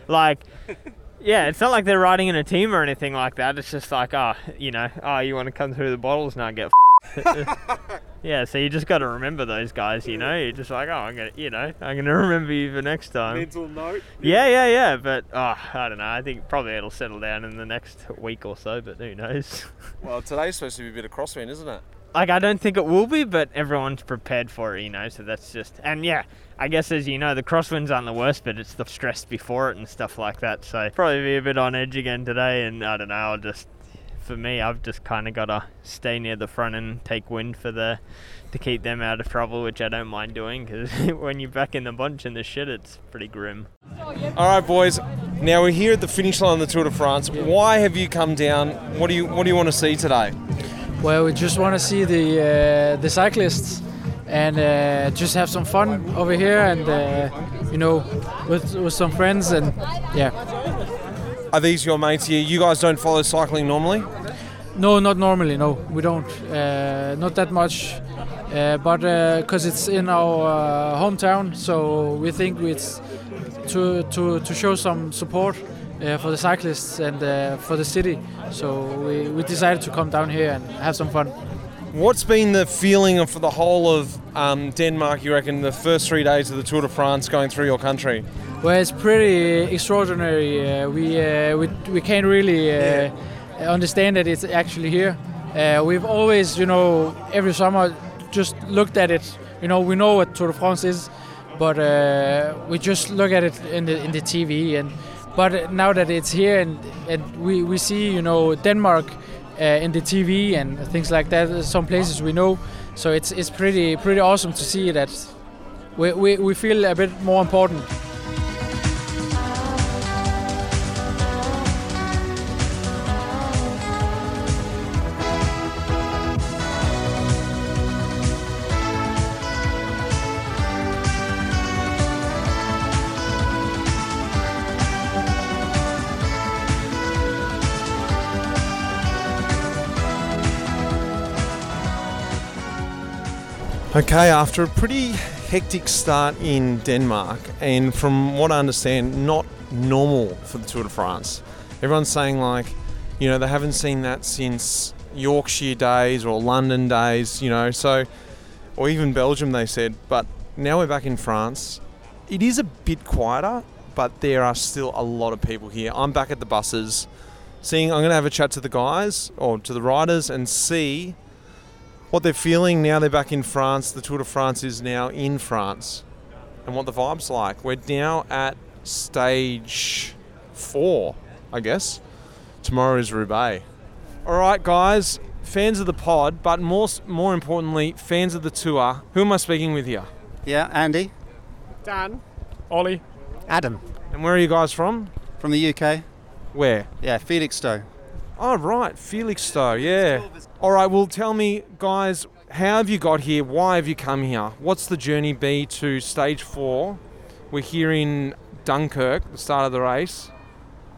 Like, [laughs] yeah, it's not like they're riding in a team or anything like that. It's just like, oh, you know, oh, you want to come through the bottles now, get. [laughs] yeah, so you just got to remember those guys, you know. You're just like, oh, I'm gonna, you know, I'm gonna remember you for next time. Mental note. Yeah, yeah, yeah. But oh, I don't know. I think probably it'll settle down in the next week or so. But who knows? [laughs] Well, today's supposed to be a bit of crosswind, isn't it? like I don't think it will be, but everyone's prepared for it, you know. So that's just and yeah, I guess as you know, the crosswinds aren't the worst, but it's the stress before it and stuff like that. So probably be a bit on edge again today, and I don't know. I'll just for me, I've just kind of got to stay near the front and take wind for the to keep them out of trouble, which I don't mind doing because [laughs] when you're back in the bunch in the shit, it's pretty grim. All right, boys. Now we're here at the finish line of the Tour de France. Why have you come down? What do you What do you want to see today? Well, we just want to see the uh, the cyclists and uh, just have some fun over here, and uh, you know, with with some friends, and yeah. Are these your mates here? You guys don't follow cycling normally? No, not normally. No, we don't. Uh, not that much, uh, but because it's in our uh, hometown, so we think it's to to to show some support uh, for the cyclists and uh, for the city. So we, we decided to come down here and have some fun. What's been the feeling for the whole of um, Denmark? You reckon the first three days of the Tour de France going through your country? Well, it's pretty extraordinary. Uh, we, uh, we we can't really uh, understand that it's actually here. Uh, we've always, you know, every summer just looked at it. You know, we know what Tour de France is, but uh, we just look at it in the in the TV. And but now that it's here and and we, we see, you know, Denmark uh, Uh, in the TV and things like that. Uh, some places we know, so it's it's pretty pretty awesome to see that we we, we feel a bit more important. Okay, after a pretty hectic start in Denmark, and from what I understand, not normal for the Tour de France. Everyone's saying like, you know, they haven't seen that since Yorkshire days or London days, you know, so or even Belgium they said, but now we're back in France. It is a bit quieter, but there are still a lot of people here. I'm back at the buses, seeing I'm going to have a chat to the guys or to the riders and see what they're feeling now they're back in France. The Tour de France is now in France and what the vibe's like. We're now at stage four, I guess. Tomorrow is Roubaix. All right, guys, fans of the pod, but more more importantly, fans of the tour. Who am I speaking with here? Yeah, Andy. Dan. Ollie. Adam. And where are you guys from? From the UK. Where? Yeah, Felixstowe. Oh, right, Felixstowe, yeah. All right, well, tell me, guys, how have you got here? Why have you come here? What's the journey be to stage four? We're here in Dunkirk, the start of the race.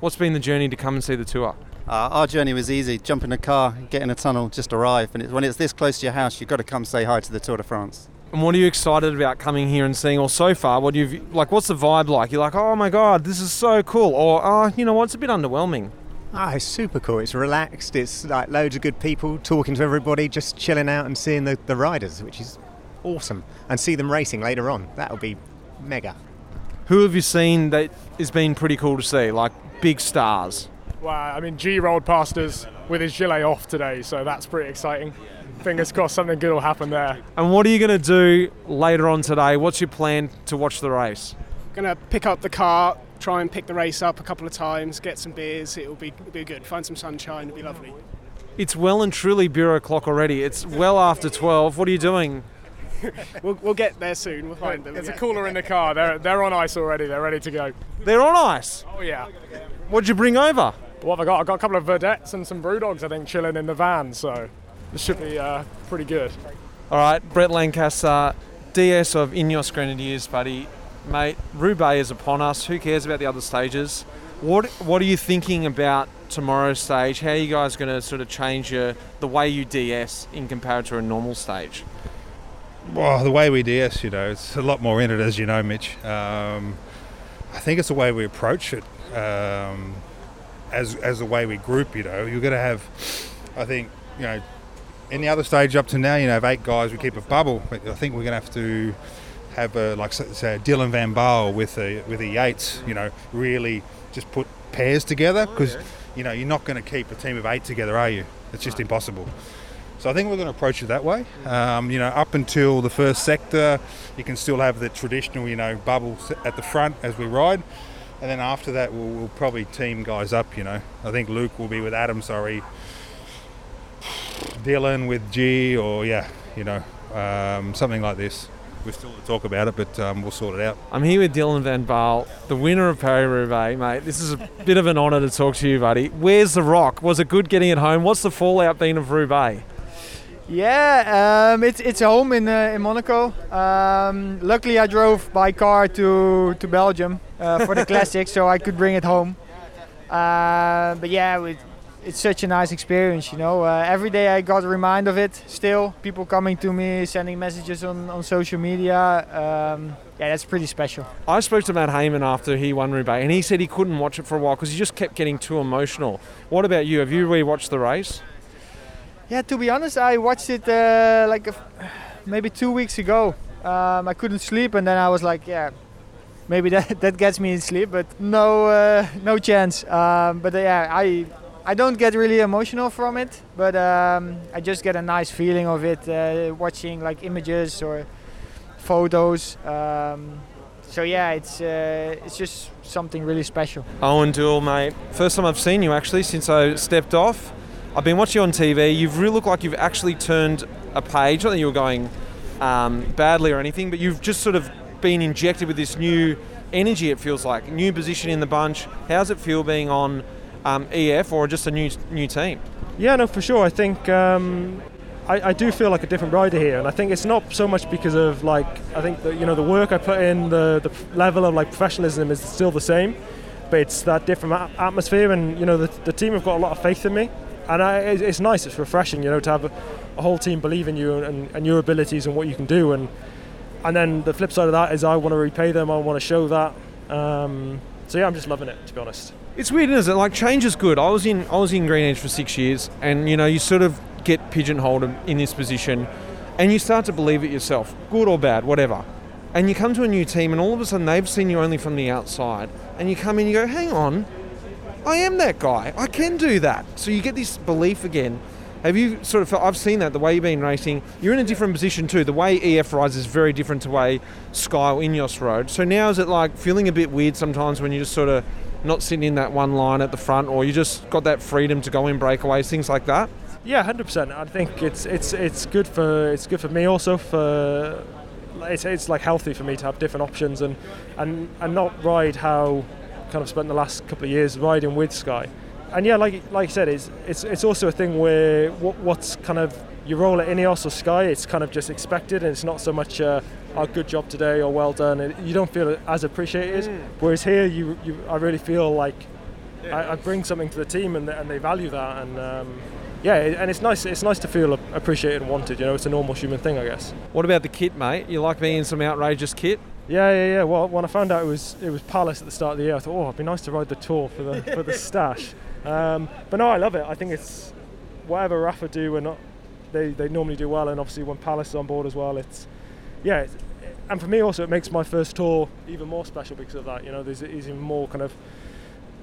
What's been the journey to come and see the tour? Uh, our journey was easy. Jump in a car, get in a tunnel, just arrive. And it, when it's this close to your house, you've got to come say hi to the Tour de France. And what are you excited about coming here and seeing? Or so far, what do you like? What's the vibe like? You're like, oh my god, this is so cool. Or, oh, you know what? It's a bit underwhelming. Ah, it's super cool. It's relaxed. It's like loads of good people talking to everybody, just chilling out and seeing the, the riders, which is awesome. And see them racing later on. That'll be mega. Who have you seen that has been pretty cool to see? Like big stars. Well, I mean, G rolled past us with his gilet off today, so that's pretty exciting. Fingers crossed something good will happen there. And what are you going to do later on today? What's your plan to watch the race? Gonna pick up the car, try and pick the race up a couple of times, get some beers. It'll be it'll be good. Find some sunshine. It'll be lovely. It's well and truly bureau o'clock already. It's well after 12. What are you doing? [laughs] we'll, we'll get there soon. We'll find them. There's yeah. a cooler in the car. They're, they're on ice already. They're ready to go. They're on ice? Oh, yeah. What'd you bring over? What have I got? I've got a couple of vedettes and some brew dogs, I think, chilling in the van, so this should be uh, pretty good. All right, Brett Lancaster, DS of Ineos Grenadiers, buddy. Mate, Roubaix is upon us. Who cares about the other stages? What What are you thinking about tomorrow's stage? How are you guys going to sort of change your, the way you DS in comparison to a normal stage? Well, the way we DS, you know, it's a lot more in it, as you know, Mitch. Um, I think it's the way we approach it, um, as as the way we group. You know, you're going to have, I think, you know, in the other stage up to now, you know, have eight guys. We keep a bubble, but I think we're going to have to have a like say Dylan Van Baarle with a with a Yates. You know, really just put pairs together because you know you're not going to keep a team of eight together, are you? It's just impossible. So I think we're going to approach it that way. Um, you know, up until the first sector, you can still have the traditional, you know, bubble at the front as we ride, and then after that, we'll, we'll probably team guys up. You know, I think Luke will be with Adam. Sorry, Dylan with G, or yeah, you know, um, something like this. We're still to talk about it, but um, we'll sort it out. I'm here with Dylan Van Baarle, the winner of Paris Roubaix, mate. This is a bit of an honour to talk to you, buddy. Where's the rock? Was it good getting it home? What's the fallout been of Roubaix? Yeah, um, it's it's home in uh, in Monaco. Um, luckily, I drove by car to to Belgium uh, for the [laughs] classic, so I could bring it home. Uh, but yeah, it, it's such a nice experience, you know. Uh, every day I got a reminder of it. Still, people coming to me, sending messages on, on social media. Um, yeah, that's pretty special. I spoke to Matt Hayman after he won Roubaix, and he said he couldn't watch it for a while because he just kept getting too emotional. What about you? Have you rewatched the race? Yeah, to be honest, I watched it uh, like a, maybe two weeks ago. Um, I couldn't sleep, and then I was like, yeah, maybe [laughs] that, that gets me in sleep, but no, uh, no chance. Um, but uh, yeah, I I don't get really emotional from it, but um, I just get a nice feeling of it, uh, watching like images or photos. Um, so yeah, it's uh, it's just something really special. Owain Doull, mate. First time I've seen you actually since I stepped off. I've been watching you on TV. You've really looked like you've actually turned a page. Not that you were going um, badly or anything, but you've just sort of been injected with this new energy. It feels like new position in the bunch. How's it feel being on um, EF or just a new new team? Yeah, no, for sure. I think um, I, I, do feel like a different rider here, and I think it's not so much because of like I think you know the work I put in, the the level of like professionalism is still the same, but it's that different atmosphere, and you know the, the team have got a lot of faith in me, and I, it's nice, it's refreshing, you know, to have a, a whole team believe in you and, and, your abilities and what you can do, and and then the flip side of that is I want to repay them, I want to show that. Um, so yeah, I'm just loving it to be honest. It's weird, isn't it? Like change is good. I was in I was in Green Edge for six years, and you know you sort of get pigeonholed in this position, and you start to believe it yourself, good or bad, whatever. And you come to a new team, and all of a sudden they've seen you only from the outside, and you come in you go, hang on, I am that guy. I can do that. So you get this belief again. Have you sort of felt, I've seen that the way you've been racing, you're in a different position too. The way EF rides is very different to the way Sky or Ineos rode. So now is it like feeling a bit weird sometimes when you just sort of not sitting in that one line at the front or you just got that freedom to go in breakaways, things like that? Yeah, hundred percent. I think it's it's it's good for it's good for me also for it's, it's like healthy for me to have different options and and and not ride how kind of spent the last couple of years riding with Sky and yeah, like like I said, it's it's it's also a thing where what, what's kind of you roll at Ineos or Sky, it's kind of just expected, and it's not so much uh, oh, good job today or well done. It, you don't feel as appreciated. Mm. Whereas here, you, you I really feel like yeah. I, I, bring something to the team, and, and they value that. And um, yeah, and it's nice. It's nice to feel appreciated and wanted. You know, it's a normal human thing, I guess. What about the kit, mate? You like being in some outrageous kit? Yeah, yeah, yeah. Well, when I found out it was it was Palace at the start of the year, I thought, oh, it'd be nice to ride the tour for the for the [laughs] stash. Um, but no, I love it. I think it's whatever Rapha do, and not they, they normally do well, and obviously when Palace is on board as well, it's yeah. And for me also, it makes my first tour even more special because of that. You know, there's, there's even more kind of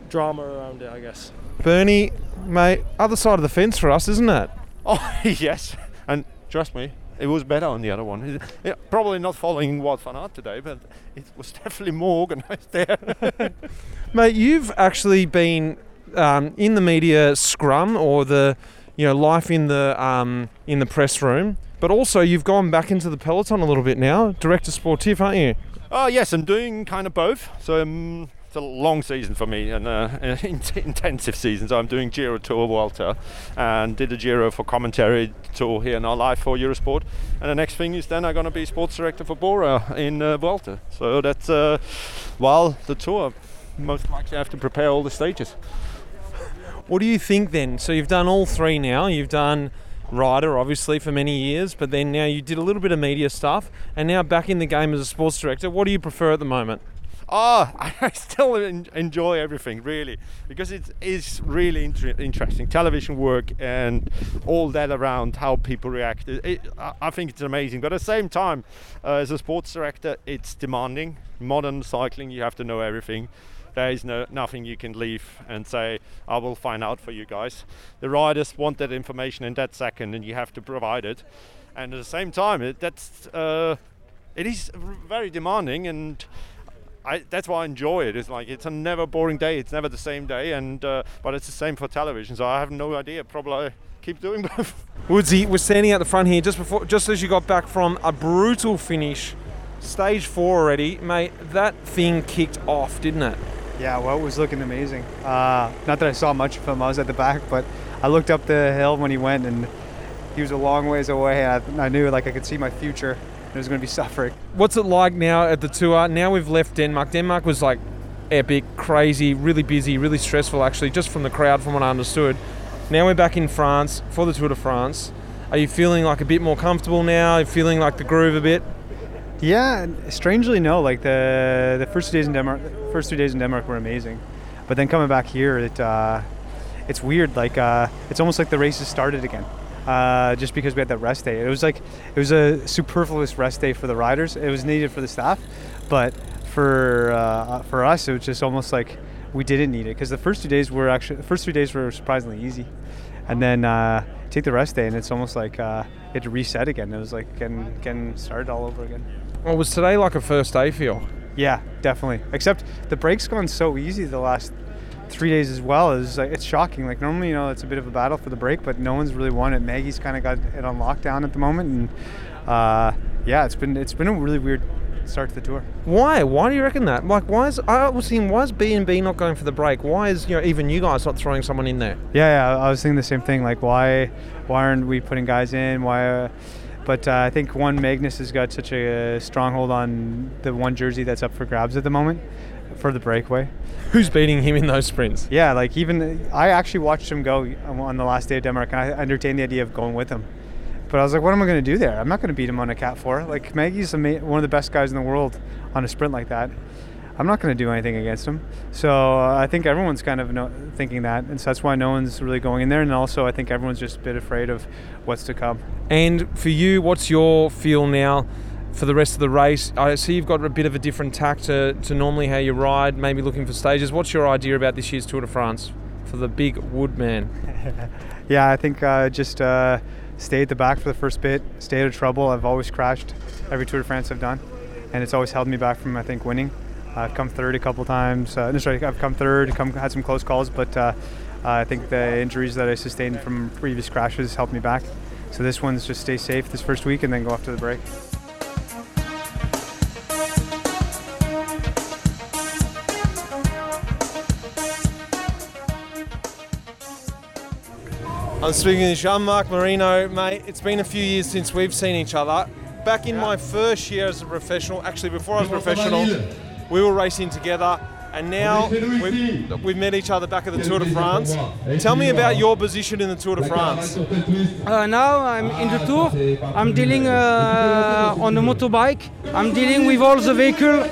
drama around it, I guess. Bernie, mate, other side of the fence for us, isn't it? [laughs] Oh yes, and trust me, it was better on the other one. Yeah, probably not following Wout van Aert today, but it was definitely more organised there. [laughs] Mate, you've actually been um, in the media scrum or the you know life in the um, in the press room, but also you've gone back into the peloton a little bit now, director sportif, aren't you? Oh yes, I'm doing kind of both. So um, it's a long season for me and uh, [laughs] an intensive season. So I'm doing Giro Tour Vuelta and did a Giro for commentary tour here in our live for Eurosport. And the next thing is then I'm going to be sports director for Bora in uh, Vuelta. So that's uh, while the tour most likely I have to prepare all the stages. What do you think then? So you've done all three now. You've done rider, obviously, for many years, but then now you did a little bit of media stuff, and now back in the game as a sports director. What do you prefer at the moment? Oh, [laughs] I still enjoy everything really because it is really inter- interesting television work and all that around how people react. It, it, I think it's amazing, but at the same time, uh, as a sports director, it's demanding. Modern cycling, you have to know everything. There is no nothing you can leave and say, "I will find out for you guys." The riders want that information in that second, and you have to provide it. And at the same time, it, that's uh, it is very demanding, and I, that's why I enjoy it. It's like it's a never boring day. It's never the same day, and uh, but it's the same for television. So I have no idea. Probably keep doing [laughs] both. Woodsy was standing at the front here just before, just as you got back from a brutal finish, stage four already, mate. That thing kicked off, didn't it? Yeah, well, it was looking amazing. Uh, not that I saw much of him, I was at the back, but I looked up the hill when he went, and he was a long ways away. I, I knew like I could see my future. And it was going to be [laughs] suffering. What's it like now at the tour? Now we've left Denmark. Denmark was like epic, crazy, really busy, really stressful actually, just from the crowd, from what I understood. Now we're back in France for the Tour de France. Are you feeling like a bit more comfortable now? Are you feeling like the groove a bit? Yeah, strangely no. Like the the first two days in Denmark, first three days in Denmark were amazing, but then coming back here, it uh, it's weird. Like uh, it's almost like the races started again. Uh, just because we had that rest day, it was like it was a superfluous rest day for the riders. It was needed for the staff, but for uh, for us, it was just almost like we didn't need it because the first two days were actually the first three days were surprisingly easy, and then uh, take the rest day and it's almost like uh, it reset again. It was like getting getting started all over again. Well, was today like a first day feel? Yeah, definitely. Except the break's gone so easy the last three days as well. It's like, it's shocking. Like normally, you know, it's a bit of a battle for the break, but no one's really won it. Maggie's kind of got it on lockdown at the moment, and uh, yeah, it's been it's been a really weird start to the tour. Why? Why do you reckon that? Like, why is I was thinking, why is B and B not going for the break? Why is you know even you guys not throwing someone in there? Yeah, yeah, I was thinking the same thing. Like, why why aren't we putting guys in? Why? Uh, but uh, I think one Magnus has got such a stronghold on the one jersey that's up for grabs at the moment for the breakaway. Who's beating him in those sprints? Yeah, like even I actually watched him go on the last day of Denmark, and I entertained the idea of going with him. But I was like, what am I going to do there? I'm not going to beat him on a Cat 4. Like Maggie's one of the best guys in the world on a sprint like that. I'm not going to do anything against him. So uh, I think everyone's kind of no, thinking that, and so that's why no one's really going in there. And also, I think everyone's just a bit afraid of what's to come. And for you, what's your feel now for the rest of the race? I see you've got a bit of a different tack to, to normally how you ride, maybe looking for stages. What's your idea about this year's Tour de France for the big woodman? [laughs] yeah, I think uh, just uh, stay at the back for the first bit, stay out of trouble. I've always crashed every Tour de France I've done, and it's always held me back from I think winning. I've come third a couple times. Uh, no, sorry, I've come third, come had some close calls, but uh, I think the injuries that I sustained from previous crashes helped me back. So this one's just stay safe this first week and then go off to the break. I'm speaking to Jean-Marc Marino, mate. It's been a few years since we've seen each other. Back in my first year as a professional, actually before I was professional, we were racing together, and now we've, we've met each other back at the Tour de France. Tell me about your position in the Tour de France. Uh, now I'm in the tour. I'm dealing uh, on a motorbike. I'm dealing with all the vehicle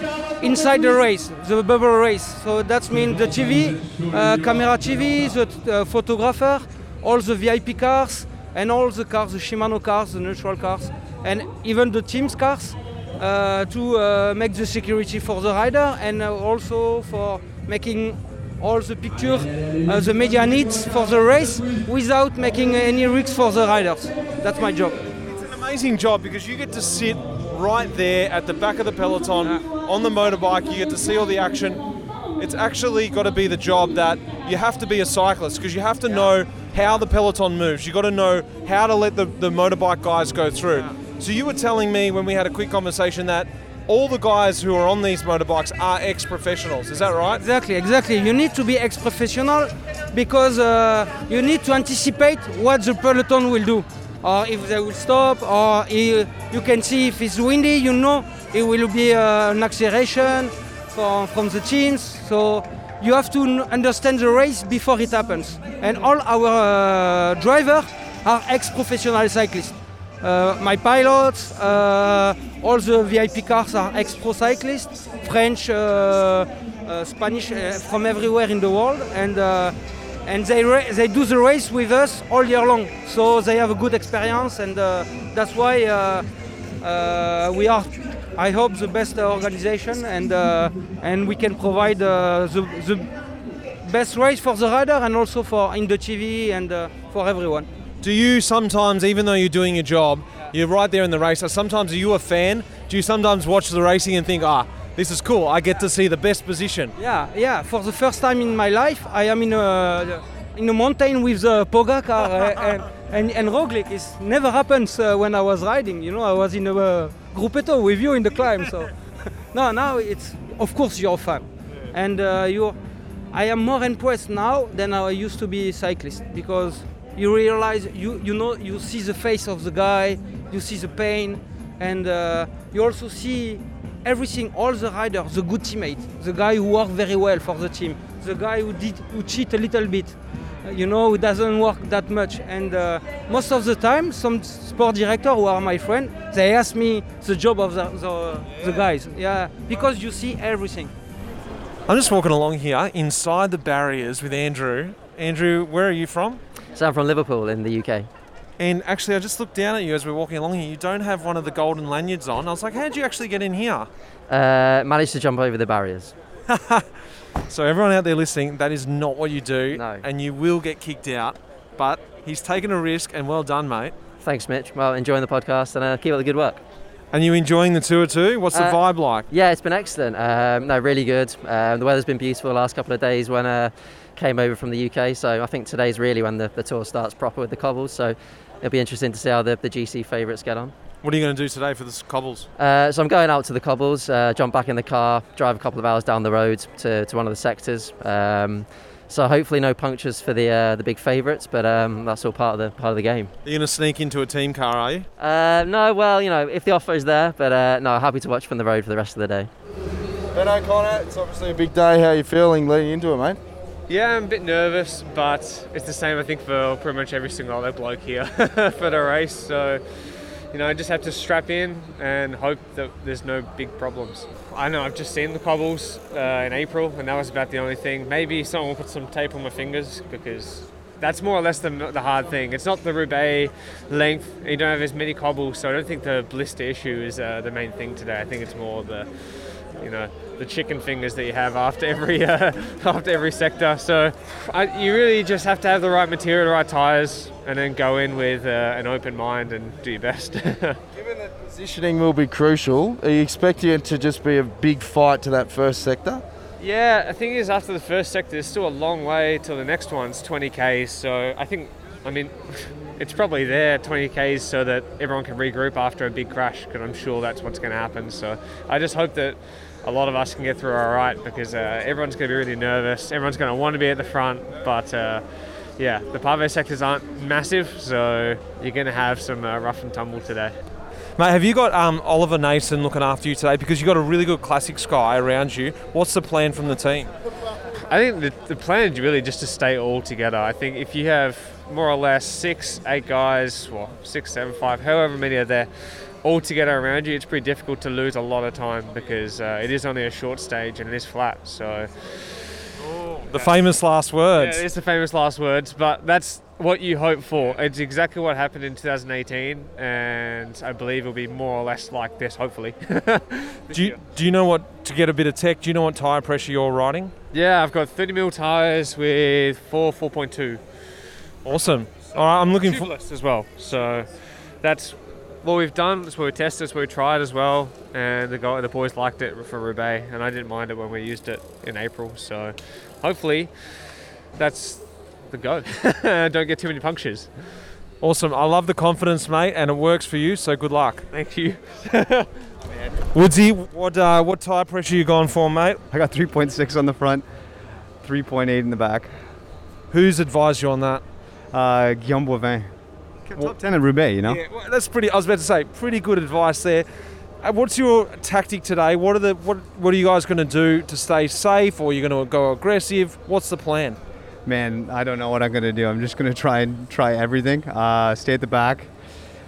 inside the race, the bubble race. So that means the TV, uh, camera TV, the uh, photographer, all the VIP cars, and all the cars, the Shimano cars, the neutral cars, and even the team's cars. Uh, to uh, make the security for the rider and uh, also for making all the pictures uh, the media needs for the race without making any risks for the riders. That's my job. It's an amazing job because you get to sit right there at the back of the peloton on the motorbike. You get to see all the action. It's actually got to be the job that you have to be a cyclist because you have to know how the peloton moves. You've got to know how to let the, the motorbike guys go through. So you were telling me when we had a quick conversation that all the guys who are on these motorbikes are ex-professionals. Is that right? Exactly, exactly. You need to be ex-professional because uh, you need to anticipate what the peloton will do, or if they will stop, or i- you can see if it's windy. You know it will be uh, an acceleration from from the teams. So you have to understand the race before it happens. And all our uh, drivers are ex-professional cyclists. Uh, my pilots, uh, all the VIP cars are ex-pro cyclists, French, uh, uh, Spanish, uh, from everywhere in the world, and uh, and they they do the race with us all year long. So they have a good experience, and that's why we are, I hope, the best organization, and and we can provide the, the best race for the rider and also for in the TV and for everyone. Do you sometimes, even though you're doing your job, you're right there in the race. Sometimes are you a fan? Do you sometimes watch the racing and think, ah, this is cool. I get to see the best position. Yeah, yeah. For the first time in my life, I am in a in a mountain with the Pogacar uh, [laughs] and, and and Roglic. It never happens uh, when I was riding. You know, I was in a uh, gruppetto with you in the climb. So [laughs] no, now it's of course you're a fan, and uh, you. I am more impressed now than I used to be a cyclist because you realize you you know you see the face of the guy, you see the pain, and uh, you also see everything, all the riders, the good teammate, the guy who worked very well for the team, the guy who did who cheat a little bit, uh, you know, who doesn't work that much. And uh, most of the time, some sport director who are my friend, they ask me the job of the, the, the guys. Yeah, because you see everything. I'm just walking along here inside the barriers with Andrew. Andrew, where are you from? So I'm from Liverpool in the UK. And actually, I just looked down at you as we we're walking along here. You don't have one of the golden lanyards on. I was like, how did you actually get in here? Uh, managed to jump over the barriers. [laughs] So, everyone out there listening, that is not what you do. No. And you will get kicked out. But he's taken a risk, and well done, mate. Thanks, Mitch. Well, enjoying the podcast and uh, keep up the good work. And you enjoying the tour too? What's the Uh, vibe like? Yeah, it's been excellent. Um, no, really good. Um, the weather's been beautiful the last couple of days when uh, came over from the UK. So I think today's really when the, the tour starts proper with the cobbles. So it'll be interesting to see how the, the GC favourites get on. What are you going to do today for the cobbles? Uh, so I'm going out to the cobbles, uh, jump back in the car, drive a couple of hours down the road to, to one of the sectors. Um, so hopefully no punctures for the uh, the big favourites, but um, that's all part of the part of the game. Are you going to sneak into a team car, are you? Uh, no, well, you know, if the offer is there, but uh, no, happy to watch from the road for the rest of the day. Ben O'Connor, it's obviously a big day. How are you feeling leading into it, mate? Yeah, I'm a bit nervous, but it's the same I think for pretty much every single other bloke here [laughs] for the race. So you know, I just have to strap in and hope that there's no big problems. I know I've just seen the cobbles uh, in April, and that was about the only thing. Maybe someone will put some tape on my fingers because that's more or less the, the hard thing. It's not the Roubaix length. You don't have as many cobbles, so I don't think the blister issue is uh, the main thing today. I think it's more the, you know, the chicken fingers that you have after every uh, [laughs] after every sector. So I, you really just have to have the right material, the right tires, and then go in with uh, an open mind and do your best. [laughs] Given that positioning will be crucial. Are you expecting it to just be a big fight to that first sector? Yeah, the thing is, after the first sector, there's still a long way till the next one's 20k. So I think, I mean, [laughs] it's probably there 20 k's so that everyone can regroup after a big crash, because I'm sure that's what's going to happen. So I just hope that a lot of us can get through all right, because uh, everyone's going to be really nervous. Everyone's going to want to be at the front, but. Uh, yeah, the Pave sectors aren't massive, so you're going to have some uh, rough and tumble today. Mate, have you got um, Oliver Naesen looking after you today? Because you've got a really good classic sky around you. What's the plan from the team? I think the, the plan is really just to stay all together. I think if you have more or less six, eight guys, well, six, seven, five, however many are there, all together around you, it's pretty difficult to lose a lot of time because uh, it is only a short stage and it is flat. So The famous last words. Yeah, it's the famous last words, but that's what you hope for. It's exactly what happened in 2018, and I believe it'll be more or less like this, hopefully. [laughs] do, you, do you know what, to get a bit of tech, do you know what tyre pressure you're riding? yeah, I've got 30 mil tires with four 4.2. Awesome. All right, I'm looking for. As well. So that's what we've done. That's what we tested. That's what we tried as well. And the guy, the boys liked it for Roubaix, and I didn't mind it when we used it in April. So hopefully, that's the go. [laughs] Don't get too many punctures. Awesome. I love the confidence, mate, and it works for you, so good luck. Thank you. [laughs] Woodsy, what uh, what tyre pressure you going for, mate? I got 3.6 on the front, 3.8 in the back. Who's advised you on that? Uh, Guillaume Boivin. Top 10 at Roubaix, you know? Yeah, well, that's pretty. I was about to say, pretty good advice there. Uh, what's your tactic today? What are the what What are you guys going to do to stay safe, or are you going to go aggressive? What's the plan? Man, I don't know what I'm going to do. I'm just going to try and try everything. Uh, stay at the back.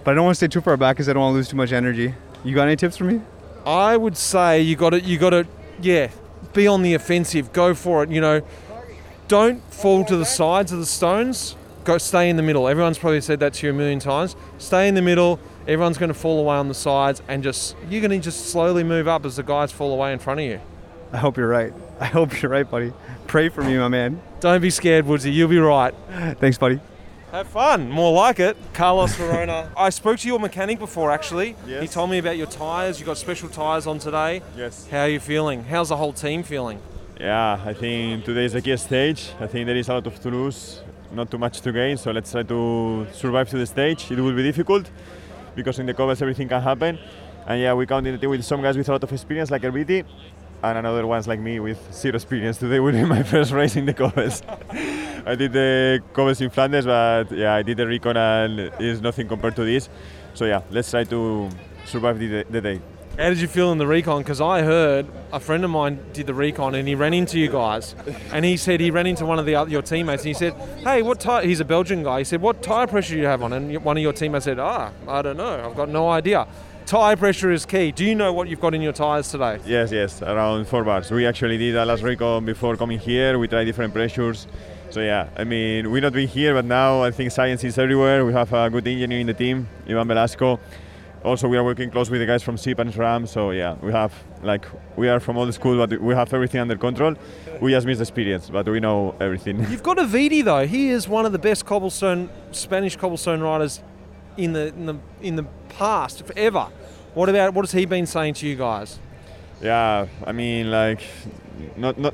But I don't want to stay too far back because I don't want to lose too much energy. You got any tips for me? I would say you got to you got to yeah, be on the offensive. Go for it. You know, don't fall to the sides of the stones. Go stay in the middle. Everyone's probably said that to you a million times. Stay in the middle. Everyone's going to fall away on the sides, and just you're going to just slowly move up as the guys fall away in front of you. I hope you're right. I hope you're right, buddy. Pray for me, my man. Don't be scared, Woodsy. You'll be right. Thanks, buddy. Have fun. More like it. Carlos Verona. [laughs] I spoke to your mechanic before, actually. Yes. He told me about your tyres. You got special tyres on today. Yes. How are you feeling? How's the whole team feeling? Yeah, I think today is the key stage. I think there is a lot of to lose, not too much to gain. So let's try to survive to the stage. It will be difficult because in the covers everything can happen. And yeah, we counted it with some guys with a lot of experience like Erviti and another ones like me with zero experience. Today [laughs] will be my first race in the covers. [laughs] I did the covers in Flanders, but yeah, I did the recon and it's nothing compared to this. So yeah, let's try to survive the, the day. How did you feel in the recon? Because I heard a friend of mine did the recon and he ran into you guys, and he said he ran into one of the other, your teammates and he said, "Hey, what tire?" He's a Belgian guy. He said, "What tire pressure do you have on?" And one of your teammates said, "Ah, I don't know. I've got no idea." Tire pressure is key. Do you know what you've got in your tires today? Yes, yes, around four bars. We actually did a last recon before coming here. We tried different pressures. So yeah, I mean, we've not been here, but now I think science is everywhere. We have a good engineer in the team, Ivan Velasco. Also, we are working close with the guys from Zipp and SRAM. So yeah, we have like we are from old school, but we have everything under control. We just miss experience, but we know everything. You've got a Vidi though. He is one of the best cobblestone Spanish cobblestone riders in the in the in the past forever. What about what has he been saying to you guys? Yeah, I mean, like, not not.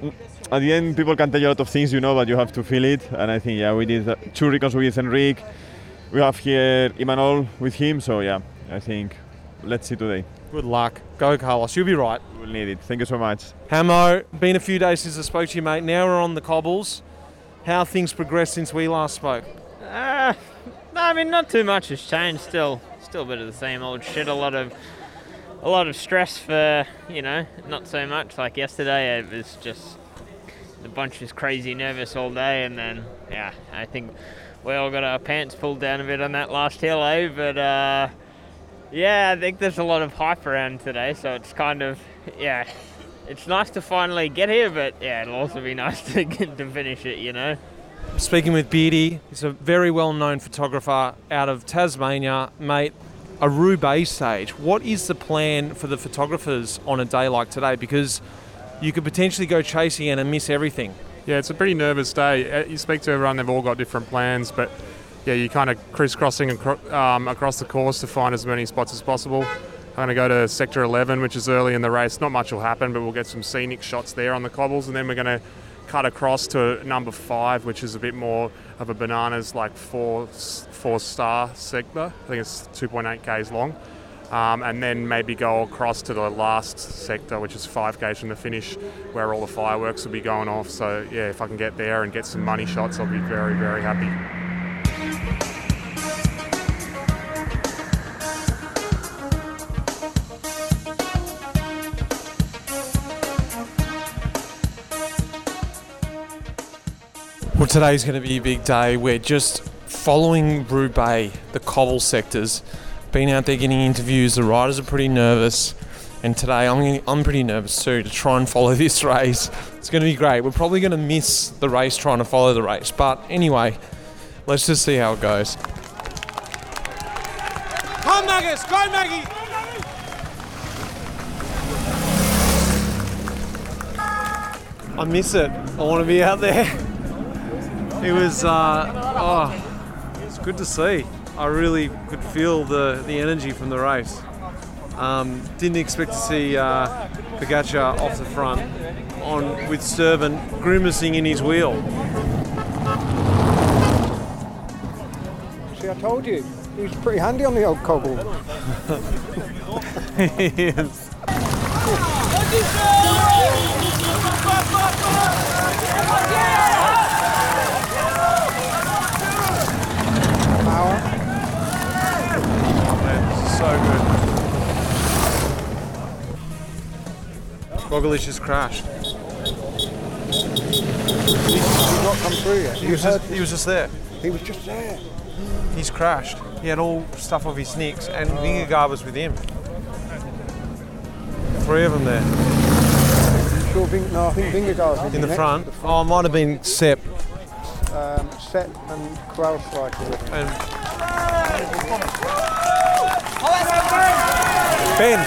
At the end, people can tell you a lot of things, you know, but you have to feel it. And I think, yeah, we did uh, two records with Enrique. We have here Imanol with him, so yeah, I think let's see today. Good luck. Go, Carlos. You'll be right. We'll need it. Thank you so much. Hamo, been a few days since I spoke to you, mate. Now we're on the cobbles. How things progressed since we last spoke? Uh, no, I mean not too much has changed. Still, still a bit of the same old shit. A lot of, a lot of stress for you know, not so much like yesterday. It was just the bunch was crazy nervous all day, and then yeah, I think we all got our pants pulled down a bit on that last hill, eh? But uh, Yeah, I think there's a lot of hype around today, so it's kind of yeah. It's nice to finally get here, but yeah, it'll also be [laughs] nice to get to finish it. You know. Speaking with Beardy, he's a very well known photographer out of Tasmania. Mate, a Roubaix stage. What is the plan for the photographers on a day like today? Because you could potentially go chasing and miss everything. Yeah, it's a pretty nervous day. Uh, You speak to everyone, they've all got different plans, but yeah, you're kind of crisscrossing um, across the course to find as many spots as possible. I'm going to go to sector 11, which is early in the race. Not much will happen, but we'll get some scenic shots there on the cobbles, and then we're going to cut across to number five, which is a bit more of a bananas, like four four star sector. I think it's 2.8 k's long. Um, and then maybe go across to the last sector, which is 5 k's from the finish, where all the fireworks will be going off. So, yeah, if I can get there and get some money shots, I'll be very, very happy. Well, today's going to be a big day. We're just following Roubaix, the cobble sectors, been out there getting interviews. The riders are pretty nervous. And today I'm, I'm pretty nervous too to try and follow [laughs] this race. It's going to be great. We're probably going to miss the race trying to follow the race. But anyway, let's just see how it goes. Come, Magus! Go, Maggie! I miss it. I want to be out there. It was, uh, oh, it's good to see. I really could feel the, the energy from the race. Um, didn't expect to see uh, Pogacar off the front on with Stuyven grimacing in his wheel. See, I told you, he was pretty handy on the old cobble. [laughs] he is. Power. Man, this is so good. Roglic has crashed. He's not come through yet. He was, just, he was just there. He was just there. He's crashed. He had all stuff off his nicks, and Vingegaard was with him. Three of them there. I'm sure Ving, no, I think Vingegaard's with In him the next. front. Oh, it might have been Sepp. Um, Set and Kruijswijk are with him. And Ben.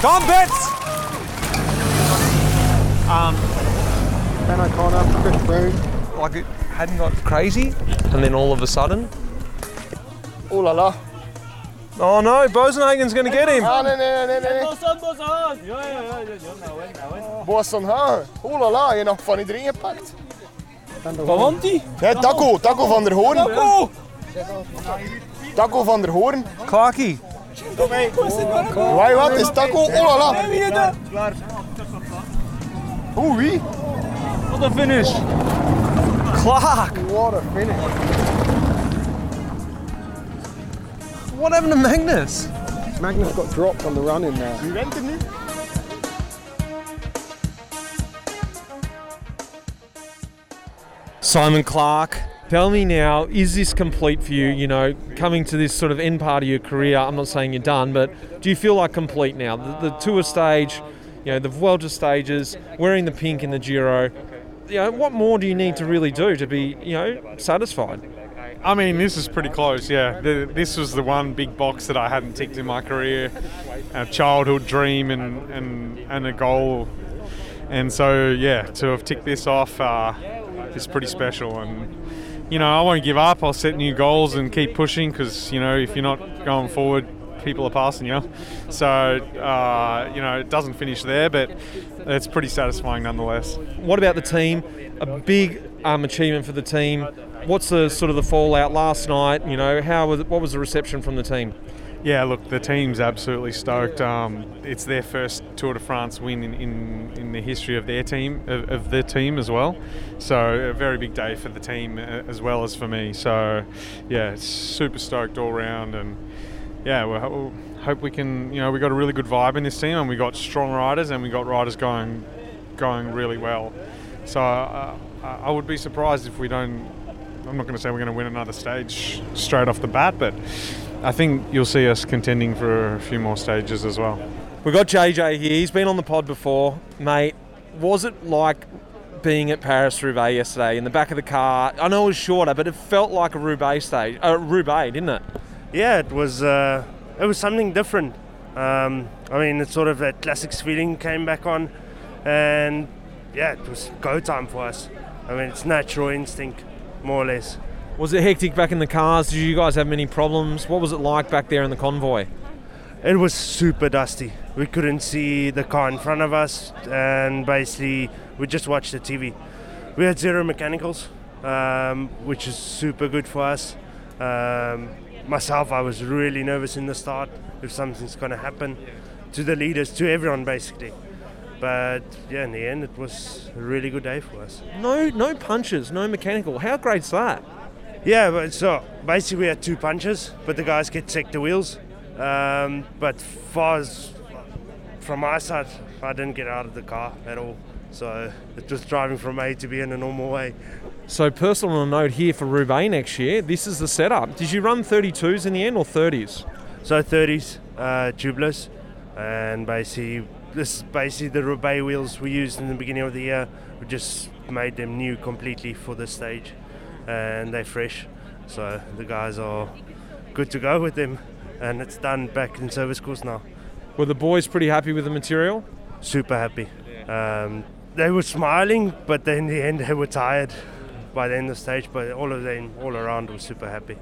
Come on, Bets! Um, Ben O'Connor, Chris Froome. like it hadn't got crazy, and then all of a sudden. Oh la la. Oh no, Bosenhagen's going to get him. Ah, nee, nee, nee, nee. nee. Boston haar. Oh la la, je hebt nog van iedereen gepakt. Wat want die? Ja, Taco, Taco van der Hoorn. Taco! Taco van der Hoorn. Clarky. Wij wat is Taco? Oh la la. Oeh, wie? Wat een finish. Clarke. What a finish. What happened to Magnus? Magnus got dropped on the run in there. Wie went er nu? Simon Clarke, tell me now, is this complete for you? You know, coming to this sort of end part of your career, I'm not saying you're done, but do you feel like complete now? The, the tour stage, you know, the Vuelta stages, wearing the pink in the Giro. You know, what more do you need to really do to be, you know, satisfied? I mean, this is pretty close, yeah. The, this was the one big box that I hadn't ticked in my career a childhood dream and, and, and a goal. And so, yeah, to have ticked this off uh, is pretty special. And, you know, I won't give up. I'll set new goals and keep pushing because, you know, if you're not going forward, people are passing you. So, uh, you know, it doesn't finish there, but it's pretty satisfying nonetheless. What about the team? A big um, achievement for the team. What's the sort of the fallout last night? You know, how was what was the reception from the team? Yeah, look, the team's absolutely stoked. Um, it's their first Tour de France win in, in, in the history of their team, of, of their team as well. So a very big day for the team uh, as well as for me. So yeah, super stoked all round, and yeah, we we'll hope we can. You know, we got a really good vibe in this team, and we got strong riders, and we got riders going going really well. So uh, I would be surprised if we don't I'm not going to say we're going to win another stage straight off the bat, but I think you'll see us contending for a few more stages as well. We've got JJ here. He's been on the pod before, mate. Was it like being at Paris Roubaix yesterday in the back of the car? I know it was shorter, but it felt like a Roubaix stage, uh, Roubaix, didn't it? Yeah, it was. Uh, it was something different. Um, I mean, it's sort of that classics feeling came back on, and yeah, it was go time for us. I mean, it's natural instinct, more or less. Was it hectic back in the cars? Did you guys have many problems? What was it like back there in the convoy? It was super dusty. We couldn't see the car in front of us, and basically we just watched the TV. We had zero mechanicals, um, which is super good for us. Um, myself, I was really nervous in the start if something's going to happen to the leaders, to everyone basically. But yeah, in the end, it was a really good day for us. No, no punches, no mechanical. How great's that? Yeah, but so basically we had two punches, but the guys get sector wheels. Um, but far as from my side, I didn't get out of the car at all. So it was driving from A to B in a normal way. So, personal note here for Roubaix next year, this is the setup. Did you run 32s in the end or 30s? So 30s, uh, tubeless, and basically this is basically the Roubaix wheels we used in the beginning of the year. We just made them new completely for this stage, and they're fresh. So the guys are good to go with them, and it's done back in service course now. Were the boys pretty happy with the material? Super happy. Um, they were smiling, but then in the end they were tired by the end of the stage. But all of them, all around, were super happy.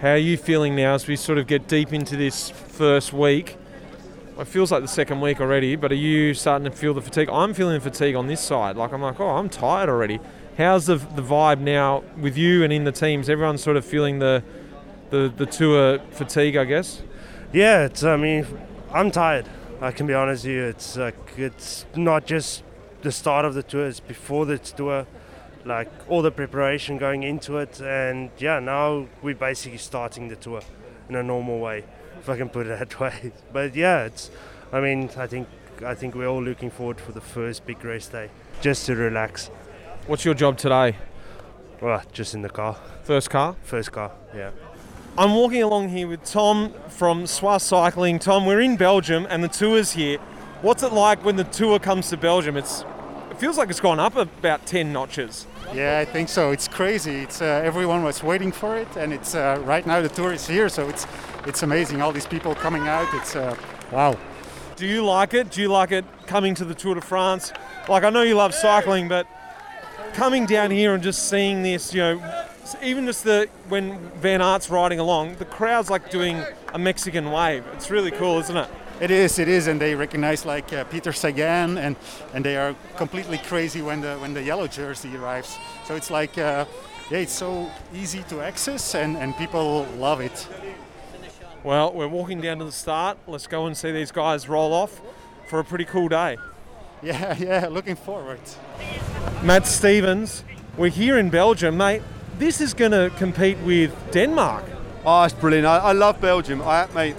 How are you feeling now as we sort of get deep into this first week? It feels like the second week already, but are you starting to feel the fatigue? I'm feeling fatigue on this side. Like I'm like, oh, I'm tired already. How's the the vibe now with you and in the teams? Everyone's sort of feeling the the the tour fatigue, I guess. Yeah, it's. I mean, I'm tired. I can be honest with you. It's like it's not just the start of the tour. It's before the tour, like all the preparation going into it, and yeah, now we're basically starting the tour in a normal way, if I can put it that [laughs] way. But yeah, it's. I mean, I think I think we're all looking forward for the first big race day, just to relax. What's your job today? Well, just in the car. First car? First car, yeah. I'm walking along here with Tom from Swa Cycling. Tom, we're in Belgium and the tour's here. What's it like when the tour comes to Belgium? It's it feels like it's gone up about 10 notches. Yeah, I think so. It's crazy. It's uh, everyone was waiting for it, and it's uh, right now the tour is here, so it's it's amazing. All these people coming out. It's uh, wow. Do you like it? Do you like it coming to the Tour de France? Like I know you love cycling, but coming down here and just seeing this, you know, even just the when Van Aert's riding along, the crowd's like doing a Mexican wave. It's really cool, isn't it? It is, it is, and they recognize like uh, Peter Sagan, and and they are completely crazy when the when the yellow jersey arrives. So it's like, uh, yeah, it's so easy to access, and and people love it. Well, we're walking down to the start. Let's go and see these guys roll off for a pretty cool day. Yeah, [laughs] yeah, looking forward. Matt Stevens, we're here in Belgium, mate. This is going to compete with Denmark. Oh, it's brilliant. I, I love Belgium. I, mate,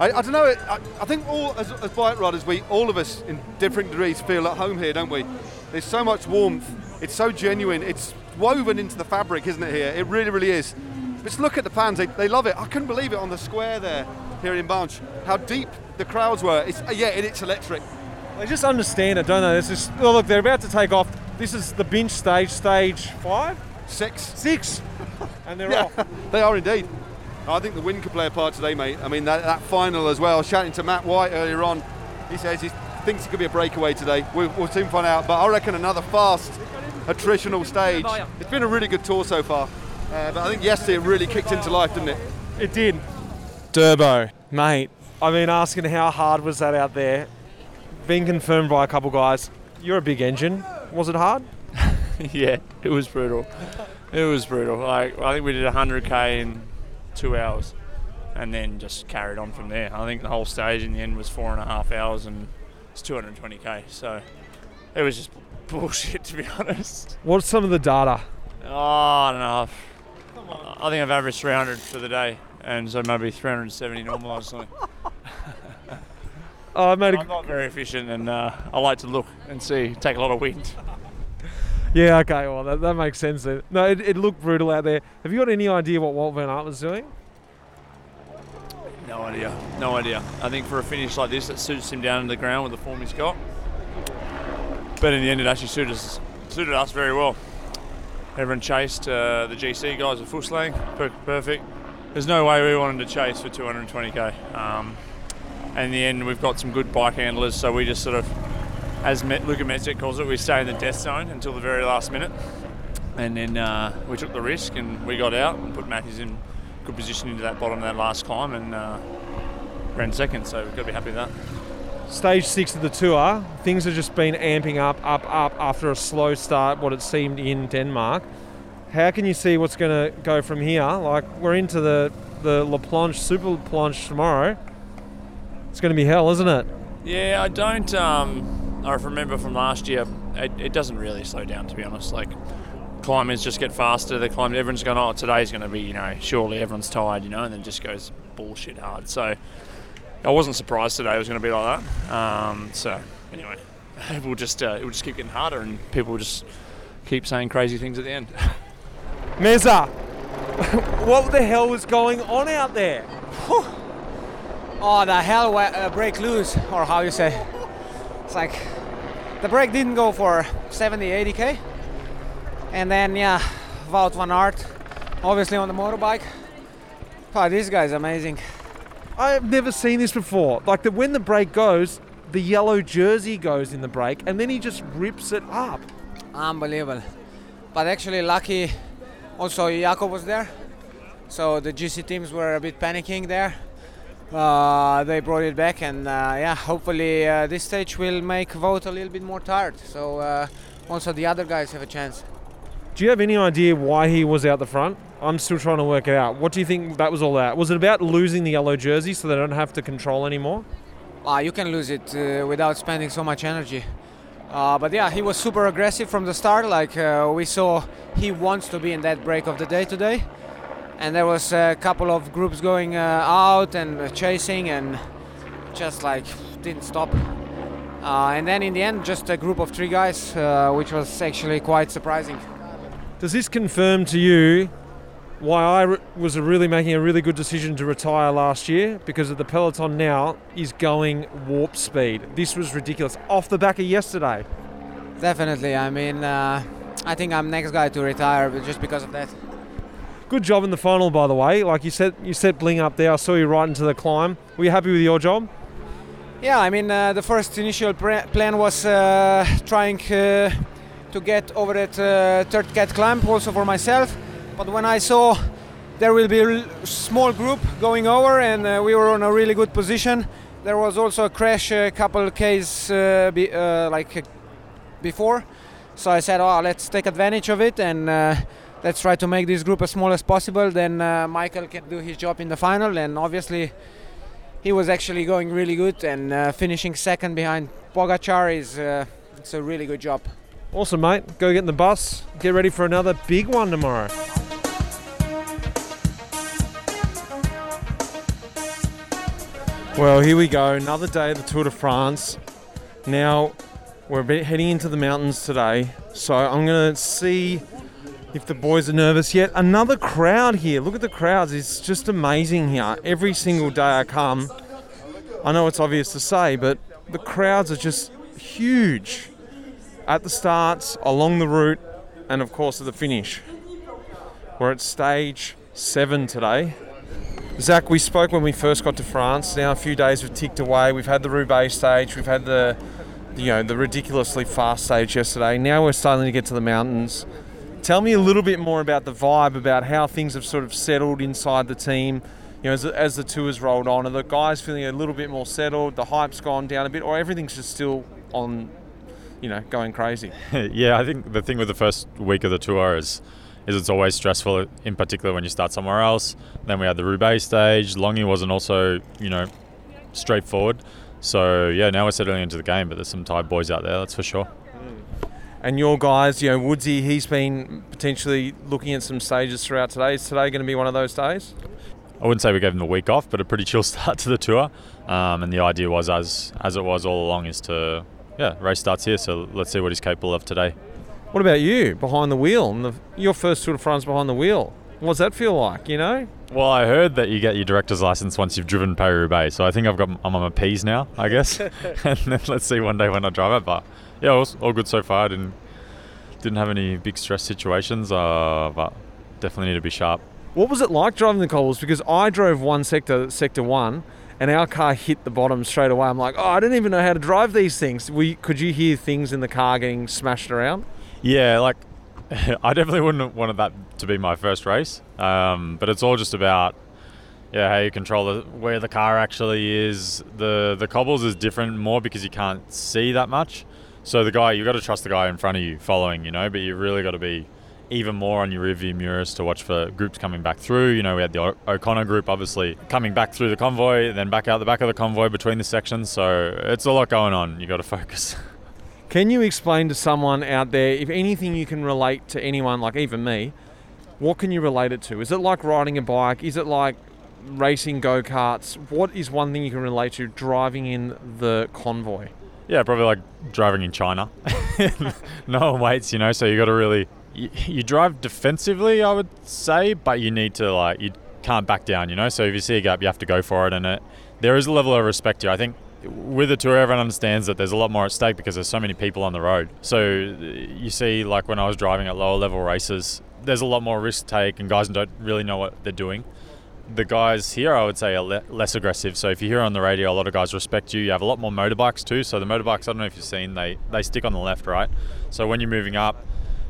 I, I don't know. I, I think all as, as bike riders, we all of us in different degrees feel at home here, don't we? There's so much warmth. It's so genuine. It's woven into the fabric, isn't it? Here, it really, really is. Just look at the fans. They, they love it. I couldn't believe it on the square there here in Binche. How deep the crowds were. It's uh, yeah, and it's electric. They just understand it, don't they? This is oh, look. They're about to take off. This is the Binche stage, stage five, six, six, [laughs] and they're yeah, off. they are indeed. I think the wind could play a part today, mate. I mean, that, that final as well. I was chatting to Matt White earlier on. He says he thinks it could be a breakaway today. We'll, we'll soon find out. But I reckon another fast attritional stage. It's been a really good tour so far. Uh, but I think yesterday it really kicked into life, didn't it? It did. Durbo, mate. I've been asking how hard was that out there. Being confirmed by a couple guys. You're a big engine. Was it hard? [laughs] yeah, it was brutal. It was brutal. Like I think we did 100k in two hours, and then just carried on from there. I think the whole stage in the end was four and a half hours, and it's 220k. So it was just [laughs] bullshit, to be honest. What's some of the data? Oh, I don't know. I think I've averaged 300 for the day, and so maybe 370 normalised something. [laughs] Oh, I made a I'm not very efficient, and uh, I like to look and see, take a lot of wind. Yeah, okay, well, that, that makes sense then. No, it, it looked brutal out there. Have you got any idea what Wout Van Aert was doing? No idea. No idea. I think for a finish like this, it suits him down to the ground with the form he's got. But in the end, it actually suited us, suited us very well. Everyone chased uh, the GC guys at Fusslang, per- perfect. There's no way we wanted to chase for 220k. Um, in the end, we've got some good bike handlers, so we just sort of, as Luka Mezgec calls it, we stay in the death zone until the very last minute. And then uh, we took the risk and we got out and put Matthews in good position into that bottom of that last climb and uh, ran second, so we've got to be happy with that. Stage six of the tour, things have just been amping up, up, up after a slow start, what it seemed in Denmark. How can you see what's going to go from here? Like, we're into the, the La Planche, Super La Planche tomorrow. It's going to be hell, isn't it? Yeah, I don't. Um, I remember from last year, it, it doesn't really slow down, to be honest. Like, climbers just get faster. The climb, everyone's going, oh, today's going to be, you know, surely everyone's tired, you know, and then just goes bullshit hard. So I wasn't surprised today it was going to be like that. Um, so anyway, [laughs] we'll just uh, it will just keep getting harder, and people will just keep saying crazy things at the end. [laughs] Meza, [laughs] what the hell was going on out there? Oh, the hell uh, break loose, or how you say. It's like the break didn't go for 70, 80k. And then, yeah, Wout van Aert, obviously on the motorbike. Oh, this guy's amazing. I have never seen this before. Like that when the break goes, the yellow jersey goes in the break, and then he just rips it up. Unbelievable. But actually, lucky also Jakob was there. So the GC teams were a bit panicking there. Uh, they brought it back, and uh, yeah, hopefully uh, this stage will make Wout a little bit more tired. So uh, also the other guys have a chance. Do you have any idea why he was out the front? I'm still trying to work it out. What do you think that was all about? Was it about losing the yellow jersey so they don't have to control anymore? Uh, you can lose it uh, without spending so much energy. Uh, but yeah, he was super aggressive from the start. Like uh, we saw, he wants to be in that break of the day today. And there was a couple of groups going uh, out and chasing, and just like didn't stop. Uh, and then in the end, just a group of three guys, uh, which was actually quite surprising. Does this confirm to you why I re- was really making a really good decision to retire last year? Because of the peloton now is going warp speed. This was ridiculous. Off the back of yesterday. Definitely. I mean, uh, I think I'm next guy to retire just because of that. Good job in the final, by the way. Like you said, you set Bling up there. I saw you right into the climb. Were you happy with your job? Yeah, I mean, uh, the first initial plan was uh, trying uh, to get over that uh, third cat climb also for myself. But when I saw there will be a small group going over and uh, we were on a really good position, there was also a crash a couple Ks uh, be, uh, like uh, before. So I said, oh, let's take advantage of it and uh, let's try to make this group as small as possible. Then uh, Michael can do his job in the final, and obviously he was actually going really good and uh, finishing second behind Pogacar is uh, it's a really good job. Awesome, mate. Go get in the bus. Get ready for another big one tomorrow. Well, here we go. Another day of the Tour de France. Now, we're a bit heading into the mountains today, so I'm going to see if the boys are nervous yet. Another crowd here. Look at the crowds. It's just amazing here. Every single day I come, I know it's obvious to say, but the crowds are just huge at the starts, along the route, and of course at the finish. We're at stage seven today. Zach, we spoke when we first got to France. Now a few days have ticked away. We've had the Roubaix stage. We've had the, you know, the ridiculously fast stage yesterday. Now we're starting to get to the mountains. Tell me a little bit more about the vibe, about how things have sort of settled inside the team. You know, as, as the tour's rolled on, are the guys feeling a little bit more settled? The hype's gone down a bit, or everything's just still on, you know, going crazy? [laughs] yeah, I think the thing with the first week of the tour is is it's always stressful, in particular when you start somewhere else. Then we had the Roubaix stage. Longwy wasn't also, you know, straightforward. So yeah, now we're settling into the game, but there's some tired boys out there, that's for sure. And your guys, you know, Woodsy, he's been potentially looking at some stages throughout today. Is today going to be one of those days? I wouldn't say we gave him a week off, but a pretty chill [laughs] start to the tour. Um, and the idea was, as as it was all along, is to yeah, race starts here. So let's see what he's capable of today. What about you behind the wheel? And the, your first Tour de France behind the wheel. What does that feel like? You know? Well, I heard that you get your director's license once you've driven Paris Roubaix, so I think I've got I'm on my P's now, I guess. [laughs] [laughs] and then let's see one day when I drive it. But yeah, all, all good so far. I didn't didn't have any big stress situations, uh, but definitely need to be sharp. What was it like driving the cobbles? Because I drove one sector, sector one, and our car hit the bottom straight away. I'm like, oh, I didn't even know how to drive these things. We, could you hear things in the car getting smashed around? Yeah, like [laughs] I definitely wouldn't have wanted that to be my first race, um, but it's all just about yeah how you control the, where the car actually is. The the cobbles is different more because you can't see that much. So the guy you've got to trust the guy in front of you following, you know, but you've really got to be even more on your rearview mirrors to watch for groups coming back through. You know, we had the O'Connor group obviously coming back through the convoy, then back out the back of the convoy between the sections. So it's a lot going on. You got to focus. [laughs] Can you explain to someone out there, if anything you can relate to anyone, like even me, what can you relate it to? Is it like riding a bike? Is it like racing go karts? What is one thing you can relate to driving in the convoy? Yeah, probably like driving in China. [laughs] no one waits, you know, so you got to really. You, drive defensively, I would say, but you need to, like, you can't back down, you know? So if you see a gap, you have to go for it. And it, there is a level of respect here. I think with the tour, everyone understands that there's a lot more at stake because there's so many people on the road. So you see, like when I was driving at lower level races, there's a lot more risk take, and guys don't really know what they're doing. The guys here, I would say, are le- less aggressive. So if you hear on the radio, a lot of guys respect you. You have a lot more motorbikes too. So the motorbikes, I don't know if you've seen, they they stick on the left, right. So when you're moving up,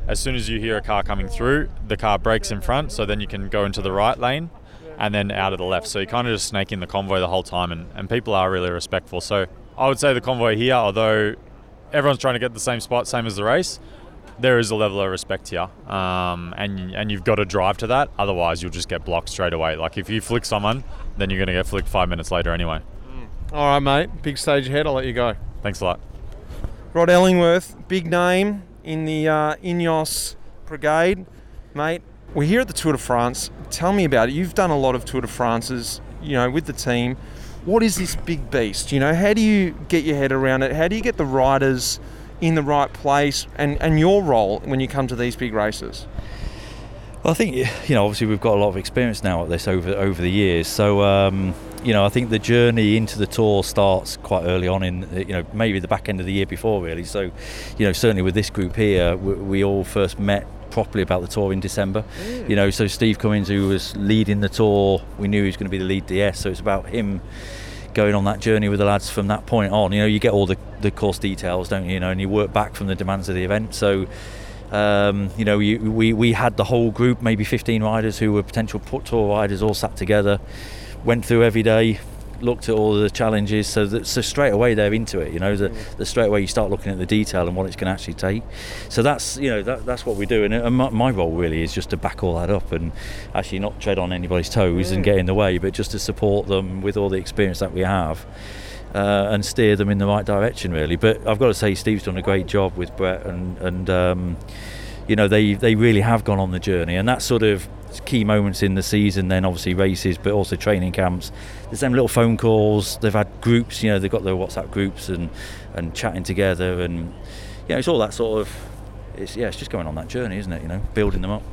as soon as you hear a car coming through, the car brakes in front. So then you can go into the right lane and then out of the left. So you kind of just snake in the convoy the whole time, and, and people are really respectful. So I would say the convoy here, although everyone's trying to get the same spot, same as the race, there is a level of respect here, um, and and you've got to drive to that. Otherwise, you'll just get blocked straight away. Like if you flick someone, then you're going to get flicked five minutes later anyway. All right, mate. Big stage ahead. I'll let you go. Thanks a lot. Rod Ellingworth, big name in the uh, Ineos brigade, mate. We're here at the Tour de France. Tell me about it. You've done a lot of Tour de France's, you know, with the team. What is this big beast? You know, how do you get your head around it? How do you get the riders in the right place and, and your role when you come to these big races? Well, I think you know. Obviously, we've got a lot of experience now at this over over the years. So, um, you know, I think the journey into the tour starts quite early on in you know maybe the back end of the year before, really. So, you know, certainly with this group here, we, we all first met properly about the tour in December. You know, so Steve Cummings, who was leading the tour, we knew he was going to be the lead DS. So it's about him going on that journey with the lads from that point on. You know, you get all the, the course details, don't you? You know, and you work back from the demands of the event. So. Um, you know, we, we, we had the whole group, maybe 15 riders who were potential tour riders, all sat together, went through every day, looked at all the challenges. So, that, so straight away they're into it. You know, the, the straight away you start looking at the detail and what it's going to actually take. So that's you know that, that's what we do. And, and my, my, role really is just to back all that up and actually not tread on anybody's toes and get in the way, but just to support them with all the experience that we have. Uh, and steer them in the right direction, really. But I've got to say, Steve's done a great job with Brett, and and um, you know they they really have gone on the journey, and that sort of key moments in the season. Then obviously races, but also training camps. There's them little phone calls. They've had groups, you know, they've got their WhatsApp groups and and chatting together, and you know, it's all that sort of. It's yeah, it's just going on that journey, isn't it? You know, building them up.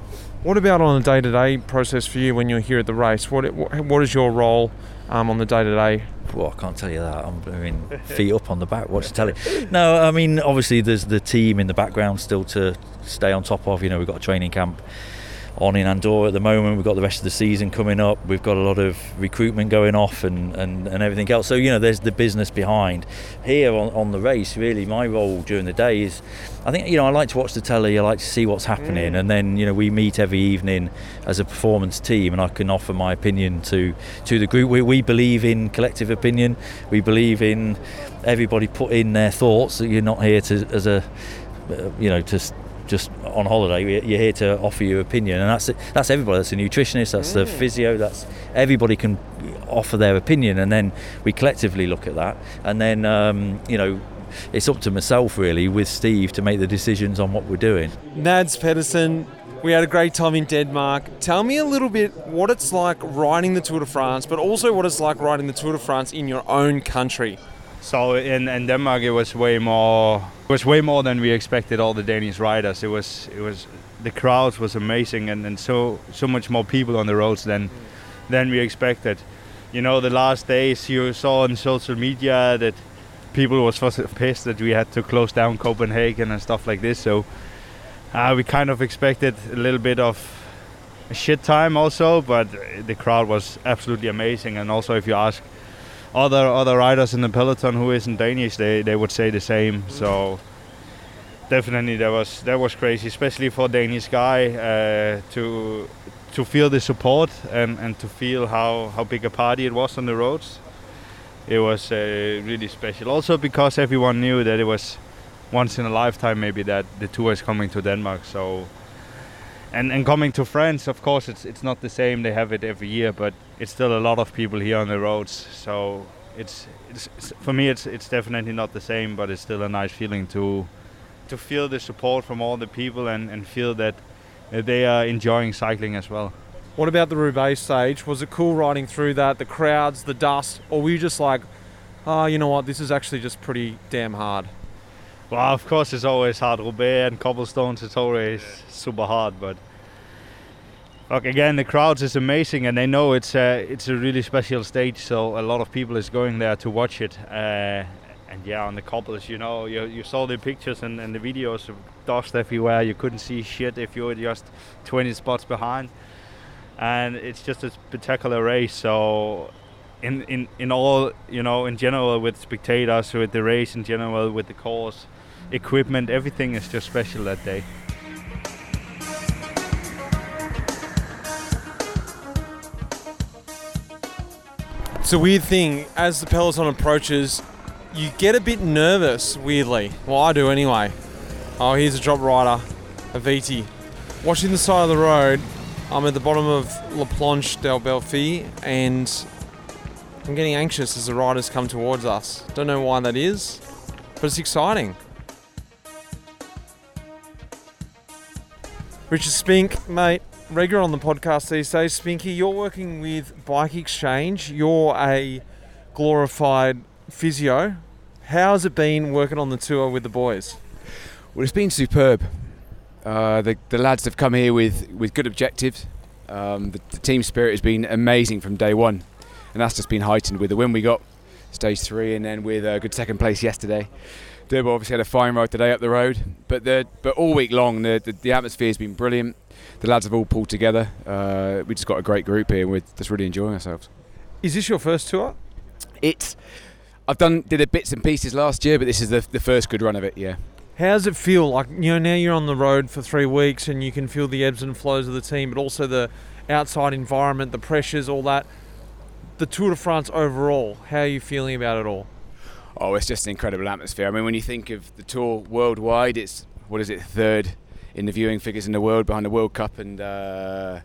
What about on a day-to-day process for you when you're here at the race? What what is your role um, on the day-to-day? Well, I can't tell you that. I'm I mean, feet up on the back, watch the telly. No, I mean, obviously there's the team in the background still to stay on top of. You know, we've got a training camp on in Andorra at the moment. We've got the rest of the season coming up. We've got a lot of recruitment going off and, and, and everything else. So, you know, there's the business behind. Here on, on the race, really, my role during the day is I think, you know, I like to watch the telly, I like to see what's happening. Mm. And then, you know, we meet every evening as a performance team and I can offer my opinion to, to the group. We, we believe in collective opinion, we believe in everybody put in their thoughts. that You're not here to, as a, uh, you know, to just on holiday. You're here to offer your opinion, and that's it. That's everybody. That's a nutritionist. That's the physio. That's everybody can offer their opinion, and then we collectively look at that, and then um, you know. It's up to myself really with Steve to make the decisions on what we're doing. Mads Pedersen, we had a great time in Denmark. Tell me a little bit what it's like riding the Tour de France, but also what it's like riding the Tour de France in your own country. So in, in Denmark, it was way more. It was way more than we expected. All the Danish riders. It was. It was. The crowds was amazing, and, and so so much more people on the roads than than we expected. You know, the last days you saw on social media that people was pissed that we had to close down Copenhagen and stuff like this. So uh, we kind of expected a little bit of shit time also, but the crowd was absolutely amazing. And also, if you ask other other riders in the peloton who isn't Danish, they, they would say the same. So definitely that was that was crazy, especially for a Danish guy uh, to to feel the support and, and to feel how, how big a party it was on the roads. It was uh, really special. Also because everyone knew that it was once in a lifetime maybe that the tour is coming to Denmark. So and and coming to France, of course, it's it's not the same. They have it every year, but it's still a lot of people here on the roads. So it's, it's, it's for me, it's it's definitely not the same, but it's still a nice feeling to to feel the support from all the people and, and feel that they are enjoying cycling as well. What about the Roubaix stage? Was it cool riding through that, the crowds, the dust, or were you just like, oh, you know what, this is actually just pretty damn hard? Well, of course, it's always hard. Roubaix and cobblestones, it's always super hard. But look, again, the crowds is amazing, and they know it's a it's a really special stage. So a lot of people is going there to watch it. Uh, and yeah, on the cobbles, you know, you, you saw the pictures and, and the videos of dust everywhere. You couldn't see shit if you were just 20 spots behind. And it's just a spectacular race. So, in, in, in all, you know, in general, with spectators, with the race in general, with the course, equipment, everything is just special that day. It's a weird thing as the peloton approaches. You get a bit nervous, weirdly. Well, I do anyway. Oh, here's a drop rider, a VT. Watching the side of the road, I'm at the bottom of La Planche del Belfi, and I'm getting anxious as the riders come towards us. Don't know why that is, but it's exciting. Richard Spink, mate, regular on the podcast these days. Spinky, you're working with Bike Exchange. You're a glorified physio. How's it been working on the tour with the boys? Well, it's been superb. Uh, the, the lads have come here with, with good objectives. Um, the, the team spirit has been amazing from day one, and that's just been heightened with the win we got, stage three, and then with a good second place yesterday. Durbo obviously had a fine ride today up the road, but the, but all week long the, the, the atmosphere has been brilliant. The lads have all pulled together. Uh, we just got a great group here, and we're just really enjoying ourselves. Is this your first tour? It's I've done did a bits and pieces last year, but this is the, the first good run of it. Yeah. How does it feel? Like you know, now you're on the road for three weeks, and you can feel the ebbs and flows of the team, but also the outside environment, the pressures, all that. The Tour de France overall, how are you feeling about it all? Oh, it's just an incredible atmosphere. I mean, when you think of the tour worldwide, it's what is it, third in the viewing figures in the world behind the World Cup and uh,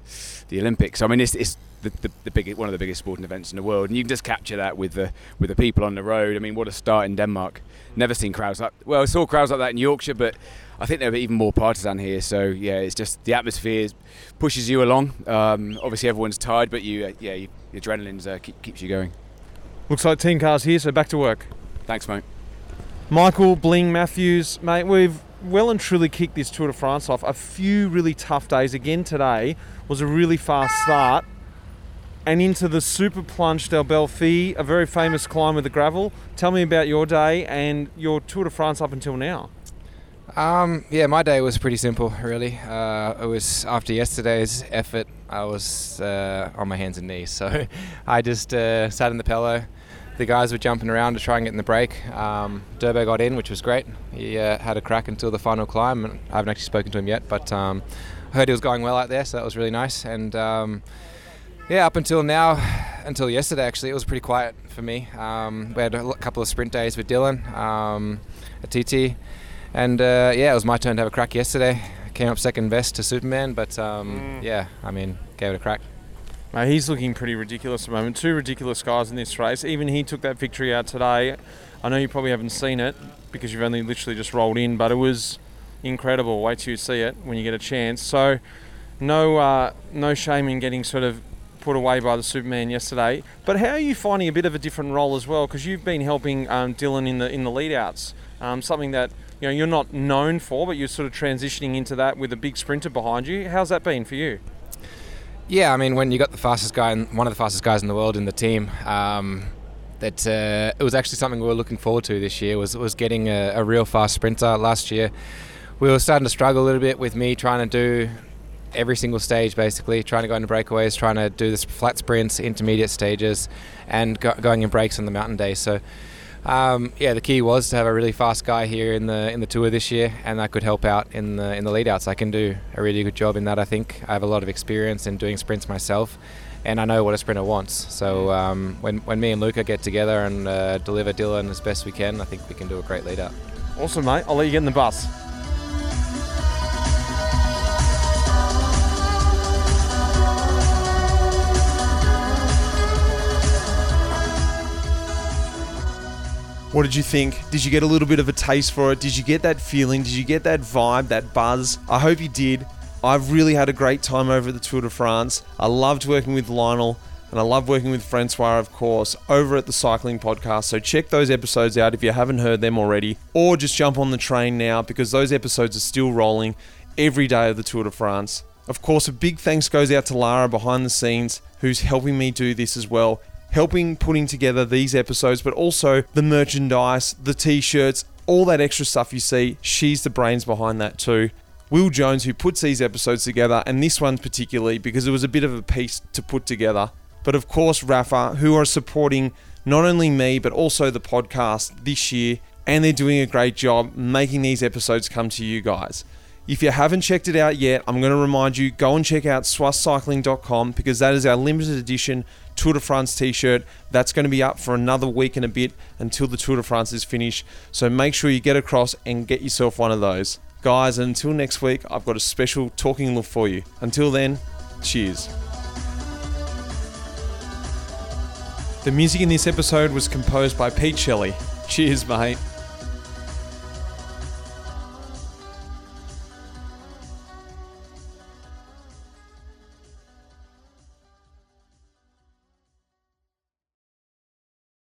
the Olympics. I mean, it's, it's the, the, the big, one of the biggest sporting events in the world, and you can just capture that with the with the people on the road. I mean, what a start in Denmark! Never seen crowds like well, I saw crowds like that in Yorkshire, but I think they're even more partisan here. So yeah, it's just the atmosphere pushes you along. Um, obviously, everyone's tired, but you uh, yeah, you, the adrenaline's uh, keep, keeps you going. Looks like team cars here, so back to work. Thanks, mate. Michael Bling Matthews, mate, we've well and truly kicked this Tour de France off. A few really tough days. Again today was a really fast start. And into the Super Plunge del Belfi, a very famous climb with the gravel. Tell me about your day and your Tour de France up until now. Um, yeah, my day was pretty simple, really. Uh, it was after yesterday's effort, I was uh, on my hands and knees. [laughs] So I just uh, sat in the pillow. The guys were jumping around to try and get in the break. Um, Durbo got in, which was great. He uh, had a crack until the final climb. I haven't actually spoken to him yet, but um, I heard he was going well out there, so that was really nice. And um, yeah, up until now, until yesterday actually, it was pretty quiet for me. Um, we had a couple of sprint days with Dylan um, at TT, and uh, yeah, it was my turn to have a crack yesterday. Came up second best to Superman, but um, Mm. yeah, I mean, gave it a crack. He's looking pretty ridiculous at the moment. Two ridiculous guys in this race. Even he took that victory out today. I know you probably haven't seen it because you've only literally just rolled in, but it was incredible. Wait till you see it when you get a chance. So, no, uh, no shame in getting sort of put away by the Superman yesterday. But how are you finding a bit of a different role as well? Because you've been helping um, Dylan in the in the lead outs, um, something that you know you're not known for, but you're sort of transitioning into that with a big sprinter behind you. How's that been for you? Yeah, I mean, when you got the fastest guy, and one of the fastest guys in the world in the team, um, that uh, it was actually something we were looking forward to this year. Was was getting a, a real fast sprinter. Last year, we were starting to struggle a little bit with me trying to do every single stage basically, trying to go into breakaways, trying to do the flat sprints, intermediate stages, and go, going in breaks on the mountain days. So. Um, yeah, the key was to have a really fast guy here in the in the tour this year, and that could help out in the in the lead outs. I can do a really good job in that. I think I have a lot of experience in doing sprints myself, and I know what a sprinter wants. So um, when when me and Luca get together and uh, deliver Dylan as best we can, I think we can do a great lead out. Awesome, mate. I'll let you get in the bus. What did you think? Did you get a little bit of a taste for it? Did you get that feeling? Did you get that vibe, that buzz? I hope you did. I've really had a great time over at the Tour de France. I loved working with Lionel and I love working with Francois, of course, over at the Cycling Podcast. So check those episodes out if you haven't heard them already, or just jump on the train now because those episodes are still rolling every day of the Tour de France. Of course, a big thanks goes out to Lara behind the scenes, who's helping me do this as well helping putting together these episodes, but also the merchandise, the t shirts, all that extra stuff you see. She's the brains behind that too. Will Jones, who puts these episodes together, and this one particularly because it was a bit of a piece to put together. But of course, Rapha, who are supporting not only me, but also the podcast this year, and they're doing a great job making these episodes come to you guys. If you haven't checked it out yet, I'm going to remind you go and check out swisscycling.com because that is our limited edition Tour de France t shirt. That's going to be up for another week and a bit until the Tour de France is finished. So make sure you get across and get yourself one of those. Guys, until next week, I've got a special talking look for you. Until then, cheers. The music in this episode was composed by Pete Shelley. Cheers, mate.